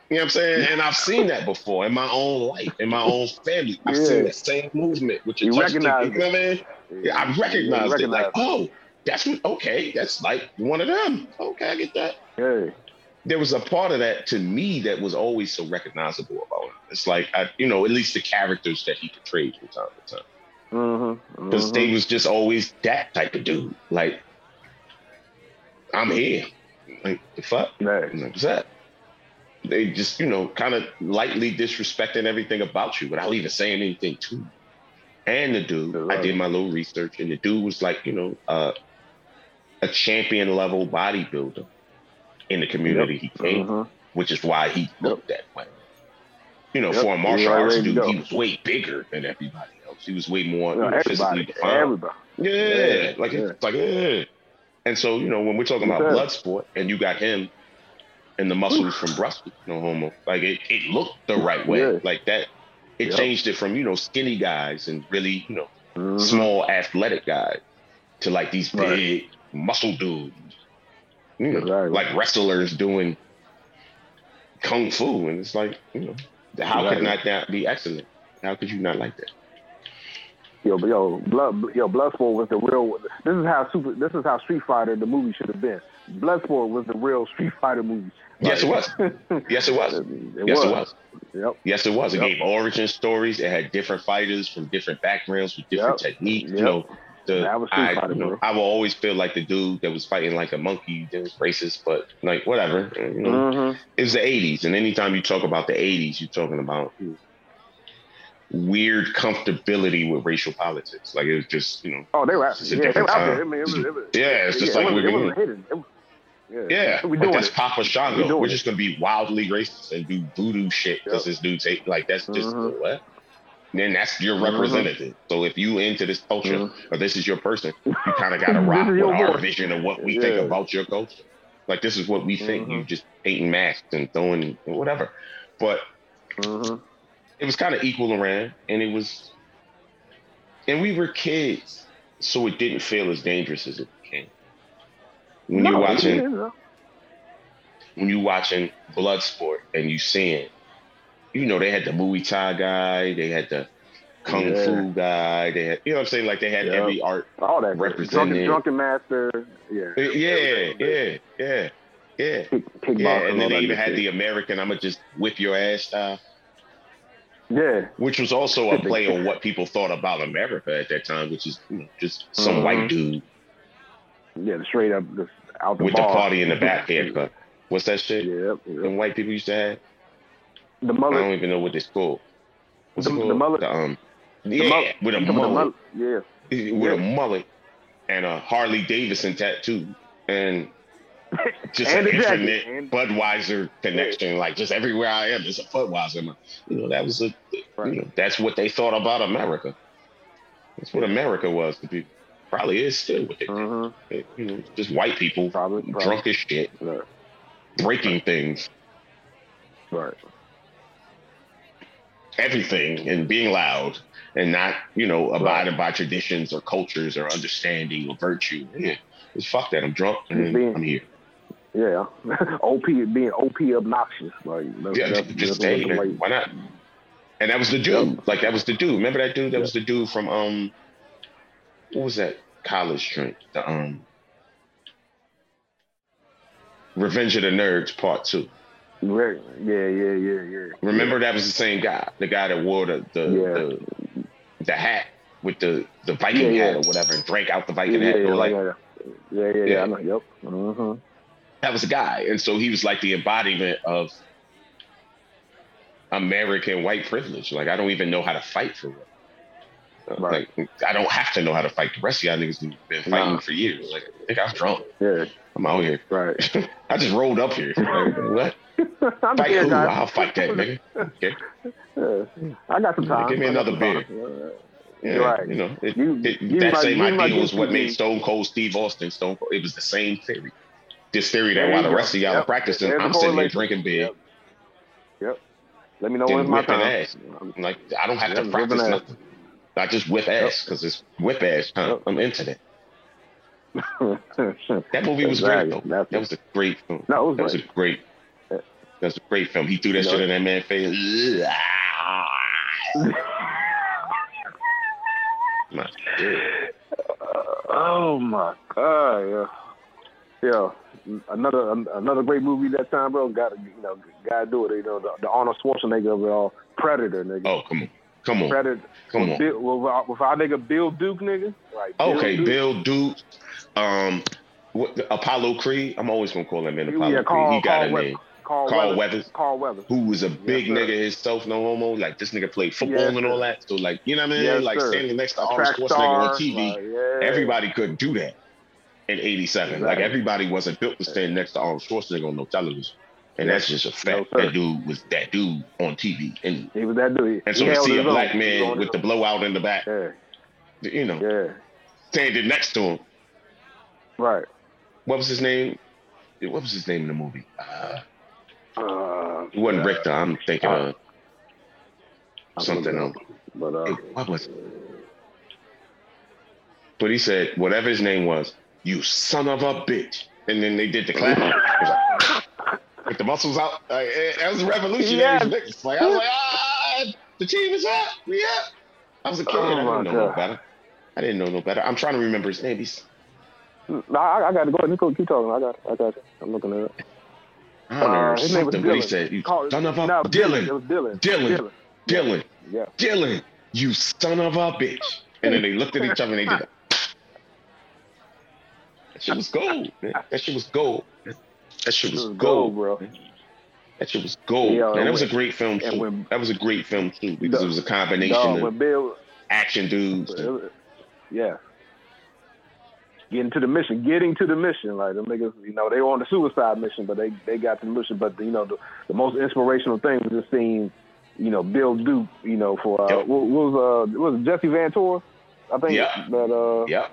You know what I'm saying? And I've seen that before in my own life, in my own family. I've Yeah. seen that same movement with your You recognize You know what I mean? Yeah, I recognized it. Like, recognize oh, that's what, okay, that's like one of them. Okay, I get that. Yeah. There was a part of that to me that was always so recognizable about him. It's like, I, you know, at least the characters that he portrayed from time to time. Mm-hmm. Because they was just always that type of dude. Like, I'm here. Like, the fuck? Yeah. And that. They just, you know, kind of lightly disrespecting everything about you without even saying anything to you. And the dude, I did my little research, and the dude was like, you know, uh, a champion level bodybuilder in the community he came, Mhm. which is why he looked that way. You know, Yep. for a martial arts dude, he was way bigger than everybody else. He was way more you know, physically everybody. defined. Everybody. Yeah, Yeah, like yeah. it's like yeah. And so you know when we're talking about blood sport, and you got him and the muscles from Brussels, no homo. Like it, it looked the right way, Yeah. like that. It Yep. changed it from you know skinny guys and really you know Mhm. small athletic guys to like these Right. big muscle dudes, you know, Right. like wrestlers doing kung fu, and it's like you know how Right. could not that be excellent? How could you not like that? Yo, yo, blood, yo, Bloodsport was the real. This is how super. This is how Street Fighter the movie should have been. Bloodsport was the real Street Fighter movie. Yes, it was. Yes, it was. It Yes, was. it was. Yep. Yes, it was. It Yep. gave origin stories. It had different fighters from different backgrounds with different Yep. techniques. You know, the was I, you know. I will always feel like the dude that was fighting like a monkey that was racist, but like whatever. You know, Mhm. it was the '80s, and anytime you talk about the '80s, you're talking about weird comfortability with racial politics. Like it was just, you know, Oh, they were. It's a Yeah, they were out there. I mean, it was. It was yeah, it's just yeah, like it we're wasn't, it doing. wasn't hidden. It yeah, Yeah, we doing that's it. Papa We Shango. doing We're just gonna be wildly racist and do voodoo shit because Yep. this dude take like that's just Mhm. what. Then that's your Mhm. representative. So if you into this culture Mhm. or this is your person, you kind of got to rock with our vision of what we think about your culture. Like this is what we think. You Mhm. just painting masks and throwing whatever. But Mhm. it was kind of equal around, and it was, and we were kids, so it didn't feel as dangerous as it became. When No, you're watching when you watching Bloodsport and you seeing, you know, they had the Muay Thai guy, they had the Kung Yeah. Fu guy, they had, you know what I'm saying? Like they had Yeah. every art. all that. Represented. Drunken, drunken master. Yeah. Yeah, yeah, yeah, yeah, Kick, yeah. And then they even had shit. the American, I'm gonna just whip your ass style, Yeah. which was also a play on what people thought about America at that time, which is you know, just some Mhm. white dude Yeah. Straight up, out the with the party in the back haircut. What's that shit? Yep. Them yep. white people used to have. The mullet. I don't even know what it's called. What's The- it the called? mullet? The, um, The yeah, mullet. with a The mullet. Yeah. with Yeah. a mullet and a Harley Davidson tattoo and just And an the jacket. And- Budweiser connection. Like just everywhere I am, it's a Budweiser. You know, that was a Right. you know, that's what they thought about America. That's what America was to people. Probably is still they think. Mhm. You know, just white people Probably. probably. drunk as shit, Right. breaking things, Right. Everything, and being loud and not, you know, abiding by traditions or cultures or understanding or virtue. Yeah. It's fuck that. I'm drunk and Being- I'm here. Yeah. OP being OP obnoxious. Like Yeah, that's, just that's stay here. Why not? And that was the dude. Like that was the dude. Remember that dude? That was the dude from um, what was that college drink? The um, Revenge of the Nerds Part Two. Right. Yeah, yeah, yeah, yeah. Remember that was the same guy, the guy that wore the the Yeah. the, the hat with the the Viking Yeah, hat or whatever, and drank out the Viking hat. yeah, like, yeah, yeah, yeah, Yeah. I know. Yep. Mm-hmm. that was a guy. And so he was like the embodiment of American white privilege. Like I don't even know how to fight for it. Right. Like I don't have to know how to fight. The rest of y'all niggas have been fighting Nah. for years. Like I think I'm drunk. Yeah. I'm out here. Right. I just rolled up here. Like, what? I'm Fight here, who? I'll fight that nigga. Okay. Yeah. I got some time. Give me another beer. time. Yeah, Right. You know, it, You- it- you that same might idea was what made Stone Cold Steve Austin Stone Cold. It was the same theory. this theory that while the rest of y'all Yep. are practicing, There's I'm sitting here drinking beer, Yep. Yep. Let me know when my time. ass. like I don't have Yeah, to practice nothing. I just whip ass because it's whip ass time. Yep. I'm into that. That movie was Exactly. great though. That was a great film. no, it was That was a great. great. That was a great film. He threw that You shit know- in that man's face. My oh my god, yeah, yeah. Another another great movie that time, bro. Got to you know, got to do it. You know, the, the Arnold Schwarzenegger of it all, Predator, nigga. Oh come on, come on, Predator. come with on. Bill, with, our, with our nigga Bill Duke, nigga. Like Okay, Duke. Bill Duke, um, what, Apollo Creed. I'm always gonna call him in Apollo Yeah, Carl- Creed. He got Carl a Weathers. name. Carl, Carl Weathers. Weathers. Carl Weathers. Who was a big sir. nigga himself, no homo. Like this nigga played football Yes, and all that. So like, you know what I mean? Yes, like sir. standing next to A Arnold track Schwarzenegger on TV. like, yeah. Everybody couldn't do that in '87. Like everybody wasn't built to stand next to Arnold Schwarzenegger on no television, and that's just a fact. No, that dude was that dude on TV, and He was that dude. and so He to see a his own. black man with the blowout in the back, own. you know, Yeah, yeah, standing next to him. Right. What was his name? What was his name in the movie? Uh, Uh, it wasn't Richter. I'm thinking of something else. But uh, It- what was it? But he said, whatever his name was, you son of a bitch. And then they did the clap. Like, with the muscles out. Like, it, that was revolutionary. Niggas. Like, I was like, ah, the team is up. We up. I was a kid. Oh, I didn't know no better. I didn't know no better. I'm trying to remember his name. He's, I, I got to go ahead. Keep, keep talking. I got. I got. I'm looking at it. I don't know, Uh, his name was he said, you son of a no, It Dillon. was Dillon. Dillon. Dillon. Dillon. Yeah. Dillon, you son of a bitch. And then they looked at each other and they did that. That shit was gold, man. That shit was gold. That shit was gold. gold, bro. That shit was gold. Yeah, man, that was a great film too. when- that was a great film too because The- it was a combination Dog, of Bill, action dudes. and- yeah. Getting to the mission, getting to the mission. Like them niggas, you know, they were on the suicide mission, but they they got to the mission. But you know, the, the most inspirational thing was just seeing, you know, Bill Duke, you know, for uh, Yep. what, what was uh, what was it, Jesse Ventura? I think Yeah. that uh, Yep.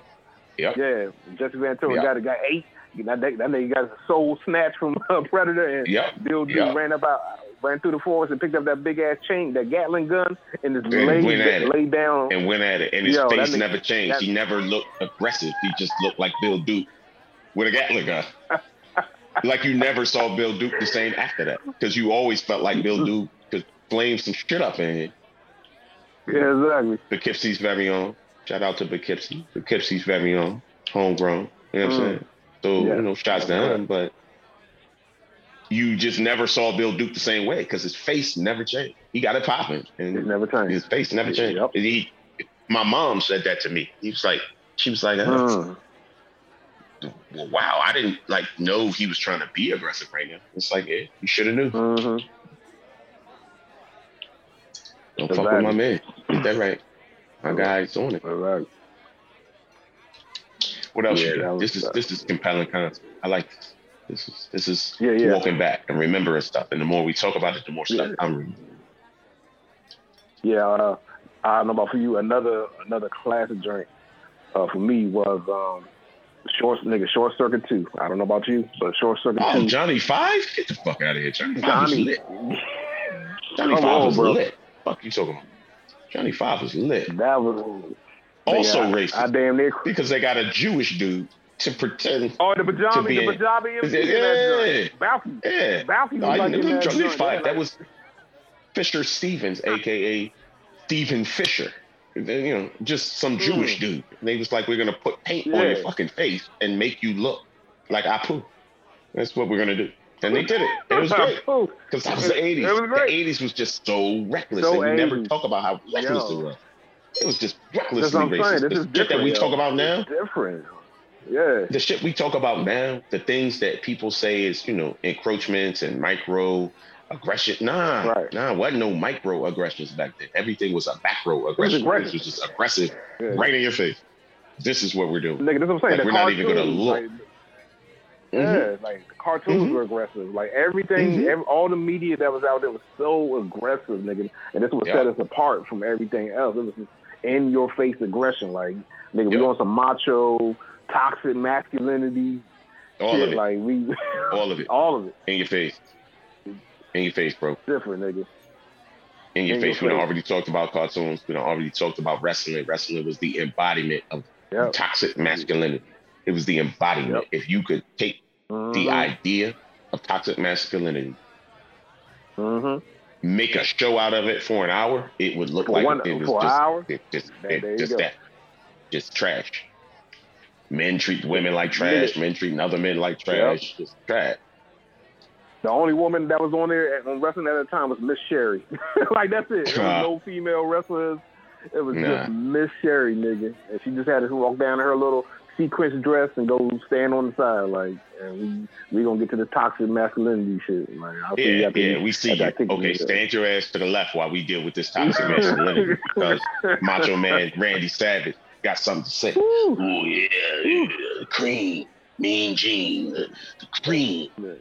Yep. yeah, Jesse Ventura Yeah. got a, got eight. That, that, that nigga got a soul snatch from uh, Predator, and Yep. Bill Duke Yep. ran up out, ran through the forest and picked up that big ass chain, that Gatling gun, and just And laid went at it. laid down. And went at it. And his Yo, face nigga- never changed. he never looked aggressive. He just looked like Bill Duke with a Gatling gun. like you never saw Bill Duke the same after that. Because you always felt like Bill Duke could flame some shit up in here. yeah, exactly. Poughkeepsie's very own. Shout out to Poughkeepsie. Poughkeepsie's very own. Homegrown. You know what I'm Mm. saying? So, Yeah. you know, shots to him, but you just never saw Bill Duke the same way because his face never changed. He got it popping. and It never changed. his face never changed. Yep. And he, my mom said that to me. He was like, she was like, Mm. well, wow, I didn't like know he was trying to be aggressive right now. It's like, yeah, you should have knew. hmm Don't fuck with my man. Get that right. My guy's on it. Right. What else Yeah, you got? was This is this is compelling content. I like this. This is this is Yeah, yeah. walking back and remembering stuff. And the more we talk about it, the more stuff Yeah. I'm remembering. Yeah, uh, I don't know about for you. Another another classic drink uh, for me was um, short nigga short circuit two. I don't know about you, but short circuit Oh, two. Johnny Five? Get the fuck out of here. Johnny Five Johnny, lit. Johnny Five on, was bro. lit. Fuck you talking about? Johnny Five was lit. that was Also yeah, racist. I, I damn near. because they got a Jewish dude to pretend. Oh, the To be the Punjabi MC Yeah. Balky, Yeah. Balky No, was I like in that joint. Yeah, That was Fisher Stevens, aka Stephen Fisher. You know, just some Jewish dude. And they was like, we're gonna put paint on your Mm. Fucking face and make you look like Apu. That's what we're gonna do. And they did it. It was great. Because that was the 80s. Was. The 80s was just so reckless. So and we never talk about how reckless Yo. it was. It was just recklessly what I'm saying. racist. This The is shit that we yo. talk about now, It's different. Yeah. the shit we talk about now, the things that people say is, you know, encroachments and micro aggression. Nah, Right. nah, wasn't no micro aggressions back then. Everything was a macro aggression. It aggressive. was just aggressive yeah. right in your face. This is what we're doing. Nigga, that's what I'm saying. Like, we're not even gonna look. Like, Mhm. Yeah, like cartoons Mhm. were aggressive. Like everything, Mhm. every, all the media that was out there was so aggressive, nigga. And this is what Yeah. set us apart from everything else. It was just in your face aggression. Like, nigga, we on some macho, toxic masculinity. All shit. of it. Like we, All of it. all of it, In your face. In your face, bro. different, nigga. In your In your face. We done face. already talked about cartoons. We already talked about wrestling. Wrestling was the embodiment of Yep. toxic masculinity. It was the embodiment. Yep. If you could take the Mhm. idea of toxic masculinity, Mhm. make a show out of it for an hour, it would look For like one- it was for an hour? it- just, it- just that, just trash. Men treat women like trash. Men treating other men like trash. Just trash. The only woman that was on there at, on wrestling at the time was Miss Sherry. like that's it. No female wrestlers. It was Nah. just Miss Sherry, nigga, and she just had to walk down in her little sequence dress and go stand on the side, like, and we we gonna get to the toxic masculinity shit. Like, I'll see you Yeah, yeah, you- we see you. Okay, stand your ass to the left while we deal with this toxic masculinity because Macho Man Randy Savage got something to say. Woo. Oh yeah, yeah, cream, mean Gene, the, the cream. You know,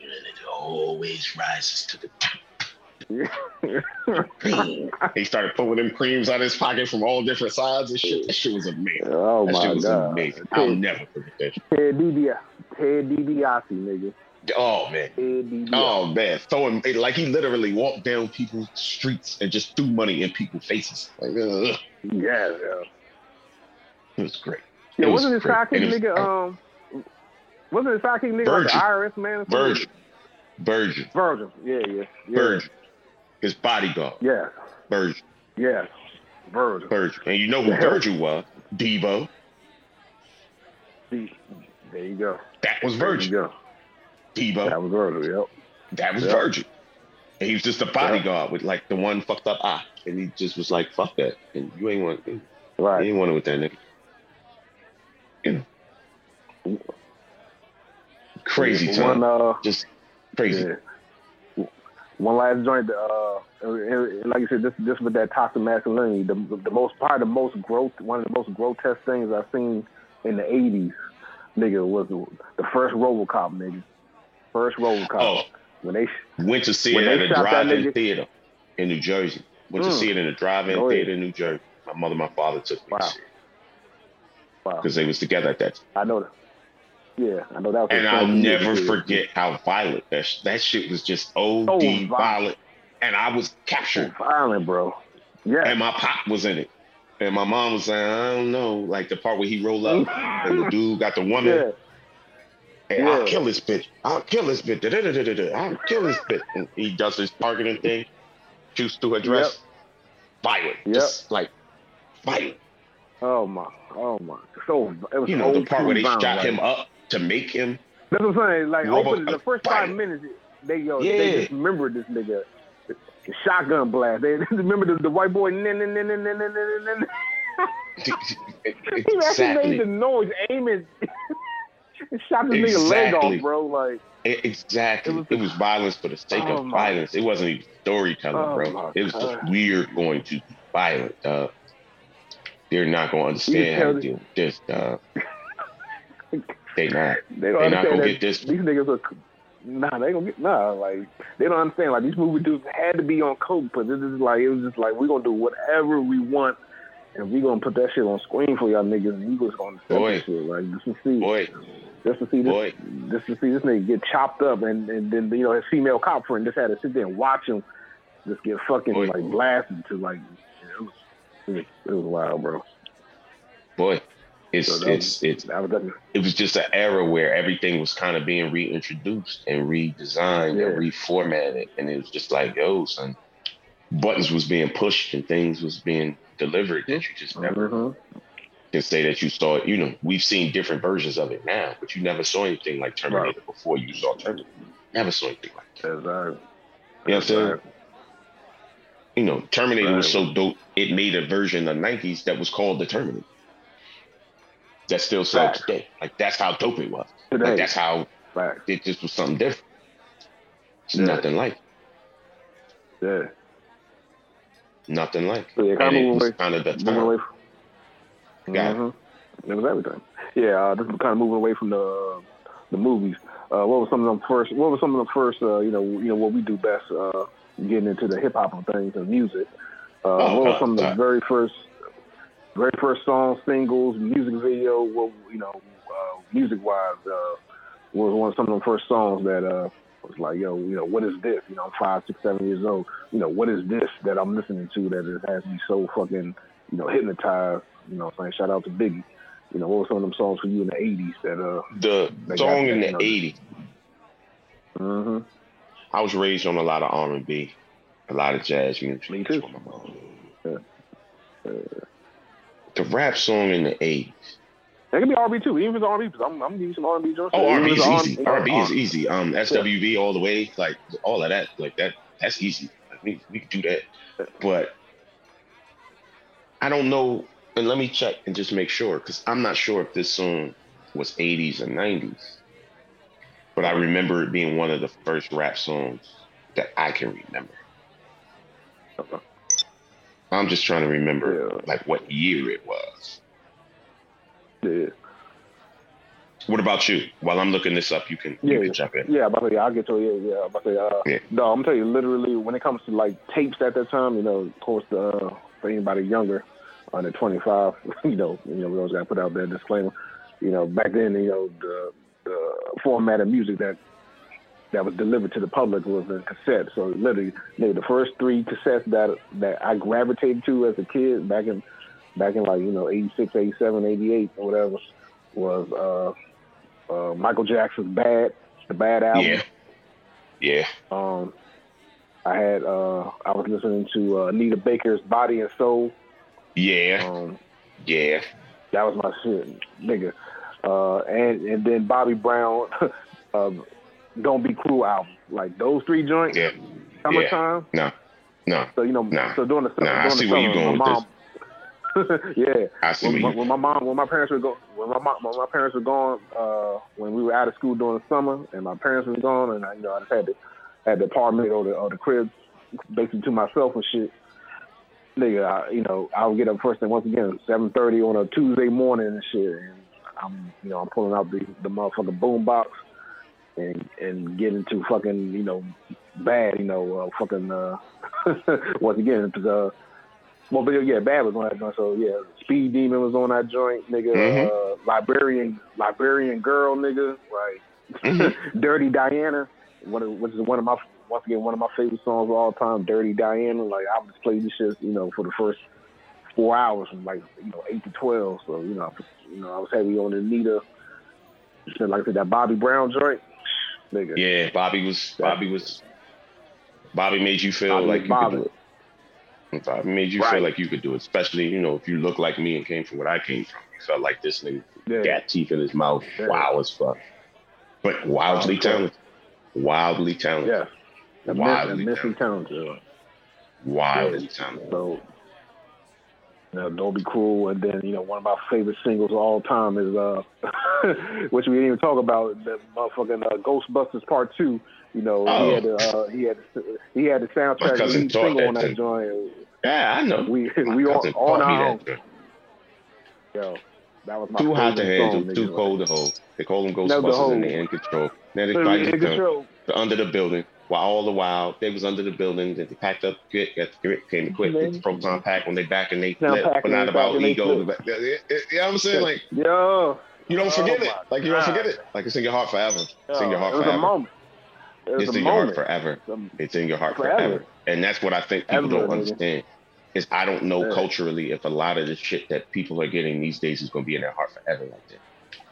it always rises to the top. Cream. he started pulling them creams out of his pocket from all different sides and shit. That shit was amazing. oh that shit my was god, amazing. I'll never forget that. Shit. Ted DiBiase, Ted DiBiase, nigga, Oh man. Ted Oh man, throwing it like he literally walked down people's streets and just threw money in people's faces. Like, ugh, yeah, yeah. It was great. Yeah, It was wasn't his sidekick was- nigga? Um, wasn't his sidekick nigga like the IRS man? Virgin, Virgin, Virgil. Yeah, yeah, yeah. Virgin, his bodyguard, Yeah, Virgin, yeah. Virgil. Virgin, and you know who? Virgil was? Devo. There you go. That was There you go. Devo. That was Virgil. Yep. That was. Virgin. And he was just a bodyguard with like the one fucked up eye, and he just was like, "Fuck that," and you ain't want, right? you Right. ain't want it with that nigga. You know, crazy time, One, uh, just crazy. yeah. One last joint. Uh, like you said, this this with that toxic masculinity. The, the most part, the most growth, one of the most grotesque things I've seen in the '80s, nigga, was the, first RoboCop, nigga. First RoboCop. Oh, When they Went to see it at a drive-in theater in New Jersey. Went to Mm. see it in a drive-in Go ahead. theater in New Jersey. My mother, my father took me Wow. To see it wow, because they was together at that. time. I know that. Yeah, I know that was. And I'll never yeah. forget how violent that sh- that shit was. Just OD Oh, violent. violent. and I was captured. Violent, bro. Yeah. And my pop was in it, and my mom was saying, "I don't know," like the part where he roll up and the dude got the woman. yeah. Hey, I'll kill this bitch. I'll kill this bitch. Da-da-da-da-da. I'll kill this bitch. And he does his targeting thing, shoots through her dress. Violent. Yep. Just like violent. Oh my. Oh my. So it was You know, the part where they shot him up to make him. That's what I'm saying. Like open the first five minutes, they yo, Yeah. they just remember this nigga. The shotgun blast. They remember the, the white boy. Nin, nin, nin, nin, nin, nin, nin, nin. He actually made the noise, aiming. shot this nigga leg off, bro. Like Exactly. It It was- was, violence for the sake Oh of violence. It wasn't even storytelling, Oh bro. It was just weird going to violent. Uh, they're not going to understand how to with this. Uh, they not. they don't They not gonna get this. these niggas are. Nah, they gonna get nah. Like they don't understand. Like these movie dudes had to be on coke, but this is like it was just like we're gonna do whatever we want, and we gonna put that shit on screen for y'all niggas, and you just gonna accept this shit. Like just to see, Boy, just to see this, boy. just to see this nigga get chopped up, and and then you know his female cop friend just had to sit there and watch him just get fucking Boy. like blasted to like it was it was, wild, bro. Boy. It's So it's it's was that, it was just an era where everything was kind of being reintroduced and redesigned Yeah. and reformatted, and it was just like, yo, son, buttons was being pushed and things was being delivered that you just never Mhm. can say that you saw it. You know, we've seen different versions of it now, but you never saw anything like Terminator before you saw Terminator. Never saw anything like that. You know what I'm saying? You know, Terminator was so dope, it made a version of the 90s that was called the Terminator. That still sells Facts. today. Like, that's how dope it was. Today, Like, that's how Facts. it just was something different. It's Yeah. nothing like Yeah. nothing like yeah, And kind of it moving away, was kind of the moving time. away. From, Got it. Mhm. It was everything. Yeah, uh, just kind of moving away from the the movies. Uh, what was some of them first? What was some of the first? Uh, you know, you know what we do best, uh, getting into the hip hop of things and music. Uh, Oh, what was some of the very first, very first songs, singles, music video? What you know, uh, music wise, uh, was one of some of the first songs that uh was like, yo, you know, what is this? You know, I'm five, six, seven years old. You know, what is this that I'm listening to that it has me so fucking, you know, hypnotized? You know, saying shout out to Biggie. You know, what were some of them songs for you in the '80s that uh The got song that, in the you know. '80s. hmm I was raised on a lot of R and B, a lot of jazz music. Me too. Mom- Yeah. The rap song in the '80s. It can be R&B too, even if it's R&B. Because I'm I'm give you some R&B joints. Oh, R&B is easy. R&B is easy. Um, SWV all the way, like all of that, like that. That's easy. Like, we we can do that. But I don't know. And let me check and just make sure, because I'm not sure if this song was 80s or 90s. But I remember it being one of the first rap songs that I can remember. Okay. I'm just trying to remember Yeah. like what year it was. Yeah. What about you? While I'm looking this up, you can Yeah, you can jump in. Yeah, about to say, I'll get to it. Yeah, yeah. I'm about to say, uh, Yeah. no, I'm telling you, literally, when it comes to like tapes at that time, you know, of course, uh, for anybody younger, under 25, you know, you know, we always got to put out that disclaimer. You know, back then, you know, the format of music that that was delivered to the public was in cassette. So literally, maybe the first three cassettes that that I gravitated to as a kid back in back in like you know 86, 87, 88, or whatever was uh, uh, Michael Jackson's "Bad," the "Bad" album. Yeah. Yeah. Um, I had uh, I was listening to uh, Anita Baker's "Body and Soul." Yeah. Um, Yeah. that was my shit, nigga. Uh, and and then Bobby Brown, uh, "Don't Be Cruel" album. Like those three joints. Yeah. Summertime. No. No. So you know, Nah. so during the Nah, I during see the where you summer, going my with mom, yeah, I see when, you when my mom, when my parents were go, when my mom, when my parents were gone, uh, when we were out of school during the summer, and my parents were gone, and I, you know, I just had to had the apartment or the or the crib basically to myself and shit. Nigga, I, you know, I would get up first thing once again seven thirty on a Tuesday morning and shit, and I'm, you know, I'm pulling out the the motherfucking boom box and and getting to fucking, you know, bad, you know, uh, fucking uh, once again, because uh, well, but yeah, bad was on that joint. So yeah, Speed Demon was on that joint, nigga. Mhm. Uh, Liberian, Liberian Girl, nigga. Right. Mhm. Dirty Diana, one of, which is one of my once again one of my favorite songs of all time. Dirty Diana. Like I would just play this shit, you know, for the first four hours from like you know eight to twelve. So you know, I was, you know, I was heavy on Anita. Like I said, that Bobby Brown joint, nigga. Yeah, Bobby was Bobby was Bobby made you feel Bobby like you Bobby. could do it. Bobby made you Right. feel like you could do it, especially you know if you look like me and came from what I came from. You felt like this nigga Yeah. got teeth in his mouth, Yeah. wow as fuck, but wildly Wow. talented, wildly talented, Yeah. Wildly talented, talented. wildly Yeah. talented. So, you know, don't be cruel. And then, you know, one of my favorite singles of all time is, uh, which we didn't even talk about, the motherfucking uh, Ghostbusters Part Two. You know, Oh. he had the, uh, he had he had the soundtrack lead single on that joint. Yeah, I know. We My we cousin on our own. Yo, that was my Too hot to handle, too nigga. cold to hold. They call them Ghostbusters hold. and they're in control. Now they Like, fight in each other. control. Under the building. While all the while they was under the building, that they packed up, get, got the grit, came equipped, get mm-hmm. the proton pack when they back and they flip, but not about back and they ego. But, yeah, yeah, yeah, you know what I'm saying? Like Yo, you don't Oh forget it. Like you don't forget it. Like it's in your heart forever. It's in your heart it was forever. a moment. It It's in your heart forever. It's in your heart Forever. forever. And that's what I think people Ever, don't understand. Is I don't know culturally if a lot of the shit that people are getting these days is gonna be in their heart forever like that.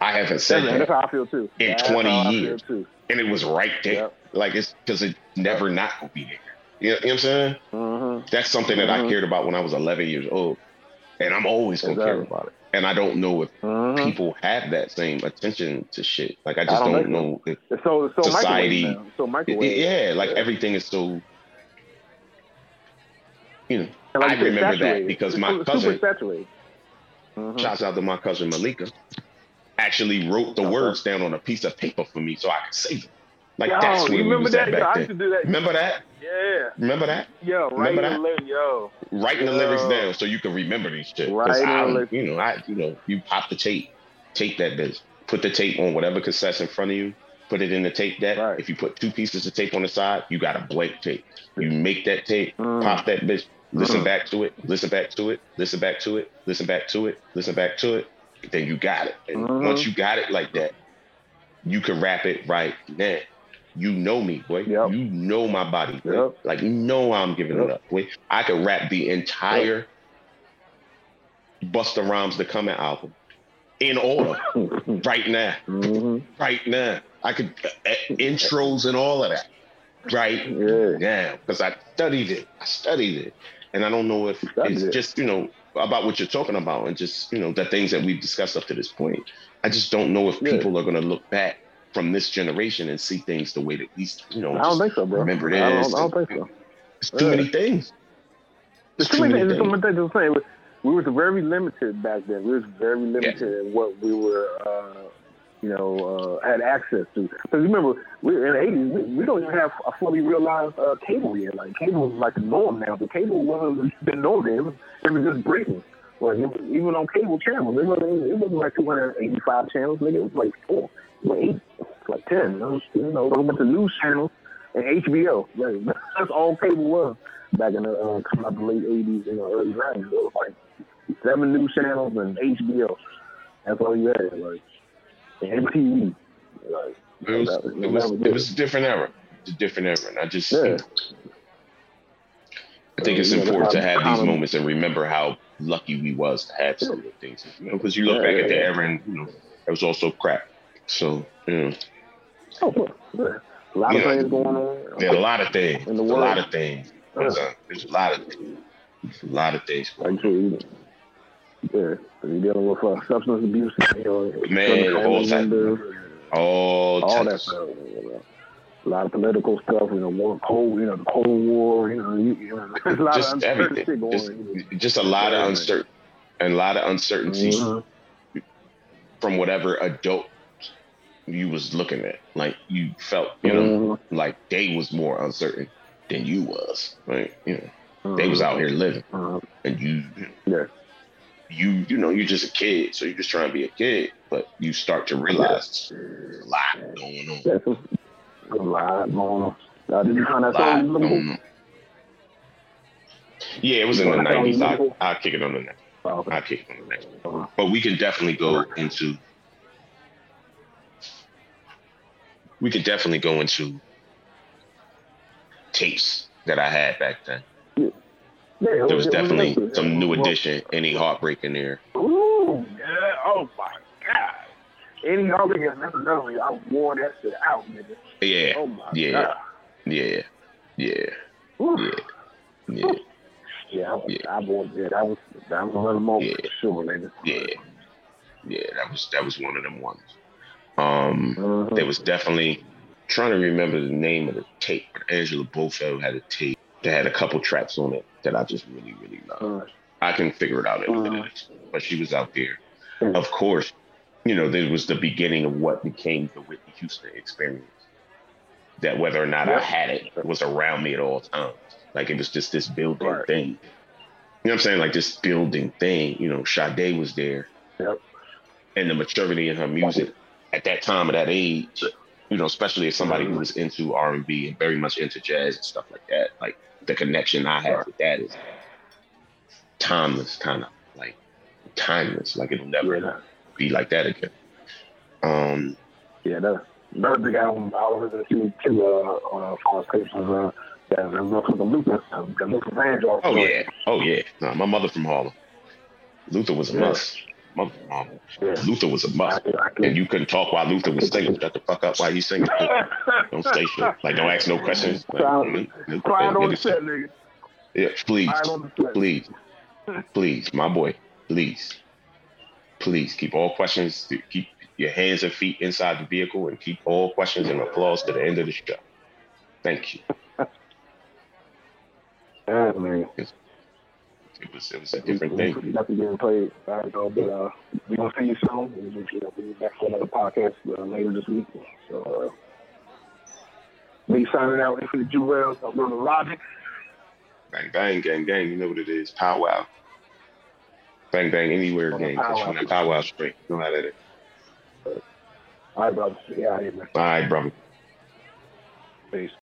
I haven't said That's, that. that's how I feel too. In That's 20 how I feel years. and it was right there. Yep. Like it's because it never not gonna be there. You know, you know what I'm saying? Mm-hmm. That's something that I Mhm. cared about when I was 11 years old, and I'm always gonna care about it. And I don't know if Mm-hmm. people have that same attention to shit. Like I I just don't don't, so. know. If, so so Society- microwave now. It's so microwave. yeah, like Yeah. everything is so. You know, like I remember that because my cousin- saturated. Mhm. shouts out to my cousin Malika, actually wrote the Okay. words down on a piece of paper for me so I could save them. Like Yo, that's we remember was that? at Yo, I used to then. do that. Remember that? Yeah. Remember that? Yo, Remember that? lyric, yo. writing the lyrics down so you can remember these shit. Right I, on the- you know, I, you know, you pop the tape, tape that bitch, put the tape on whatever cassette's in front of you, put it in the tape deck. Right. If you put two pieces of tape on the side, you got a blank tape. You make that tape, Mm. pop that bitch, listen Mm. back to it, listen back to it, listen back to it, listen back to it, listen back to it. Then you got it. And Mhm. once you got it like that, you can rap it right now. You know me, boy. Yep. You know my body, boy. Yep. Like you know I'm giving it up, boy. I could rap the entire Busta Rhymes the Coming album in order right now, hmm right now. I could uh, uh, intros and all of that, right Yeah. now because I studied it. I studied it, and I don't know if it's it. just you know about what you're talking about and just you know the things that we've discussed up to this point. I just don't know if Yeah. people are going to look back from this generation and see things the way that we, you know, I don't think so, bro. remember I don't, I don't think so. It's too Yeah. many things. There's too many things. There's so many things. We was very limited back then. We was very limited in what we were, uh, you know, uh, had access to. Because remember, we in the '80s. We, we don't even have a fully realized uh, cable yet. Like cable is like the norm now. The cable wasn't the norm then. It was, it was just breaking. Like even on cable channels, it wasn't. It wasn't like 285 channels. Nigga, it was like four, eight, like ten. Was, you know, a bunch of news channels and HBO. Like, that's all cable was back in the uh, out the late '80s and early '90s. It was like seven news channels and HBO. That's all you had. Like and MTV. Like It was, that it was, that it was a different era. It's a different era, and I just, Yeah. I think it's Yeah, important to have these moments and remember how lucky we was to have some of the things. You know, because you look Yeah, back at the era, and you know, it was also crap. So, you know, Oh, cool. yeah. A lot of things going on. are a lot of things. In the There's a lot of things. There's a, there's a lot of, there's a lot of things. Like you, yeah, you're dealing with uh, substance abuse, you know, Man, all members, All, all that stuff. You know. A lot of political stuff, you know, war, cold, you know, the Cold War, you know, you, you know there's a lot Just of everything. going Just, on. just a lot of uncertain, and a lot of uncertainty Mhm. from whatever adult you was looking at. Like you felt, you know, Mhm. like they was more uncertain than you was. Right? You know, they was Mhm. out here living, Mhm. and you, Yeah. you, you know, you're just a kid, so you're just trying to be a kid, but you start to realize there's a lot going on. That's a, lot going on. Uh, did you find A that lot song? going on. Yeah, it was in the nineties. I I'll kick it on the next. Oh, okay. I'll kick it on the next. But we can definitely go into. We could definitely go into tapes that I had back then. Yeah, There was it definitely interesting. some new Well, edition, any heartbreak in there. Ooh, yeah. Oh my God. Any that's another one. I wore that shit out, nigga. Yeah, Oh my yeah. God. yeah, yeah, Whew. yeah, yeah, Yeah, I, Yeah. I wore that. That was that was another moment Yeah. for sure, nigga. yeah, yeah. That was that was one of them ones. Um, Mhm. there was definitely trying to remember the name of the tape. But Angela Bofill had a tape that had a couple tracks on it that I just really, really love. Uh, I can figure it out in a Mhm. minute, but she was out there. Of course, you know, there was the beginning of what became the Whitney Houston experience. That whether or not I Yep. had it was around me at all times. Like it was just this building Right. thing. You know what I'm saying? Like this building thing. You know, Sade was there. Yep. And the maturity in her music at that time of that age, you know, especially as somebody who was into R and B and very much into jazz and stuff like that. Like the connection I have with that is timeless, kind of like timeless. Like it'll never yeah, be like that again. Um, yeah, that, another big album I was listening to too, uh, on False Tapes was uh, that was motherfucking Luther, uh, the Luther Vandross. oh yeah, oh yeah. No, my mother from Harlem. Luther was a Yeah. must. Mother Harlem. Yeah. Luther was a must. I And you couldn't talk while Luther was singing. Shut the fuck up while he's singing. Don't say shit. Like don't ask no questions. Like, mm, Crying on the set, nigga. Yeah, please, Crying on the set. please, please, my boy, please, please keep all questions, keep your hands and feet inside the vehicle, and keep all questions and applause to the end of the show. Thank you. Yeah, man. It was it was a different thing. Nothing getting played. I don't know, but uh, we gonna see you soon. We'll be we'll be back for another podcast uh, later this week. So, uh, me signing out for the Jewels. I'm going to Logic. Bang bang, gang gang. You know what it is. Powwow. Bang bang anywhere On gang. You on that powwow straight. You know how that is. All right, brother. Yeah, man. All right, brother. Peace.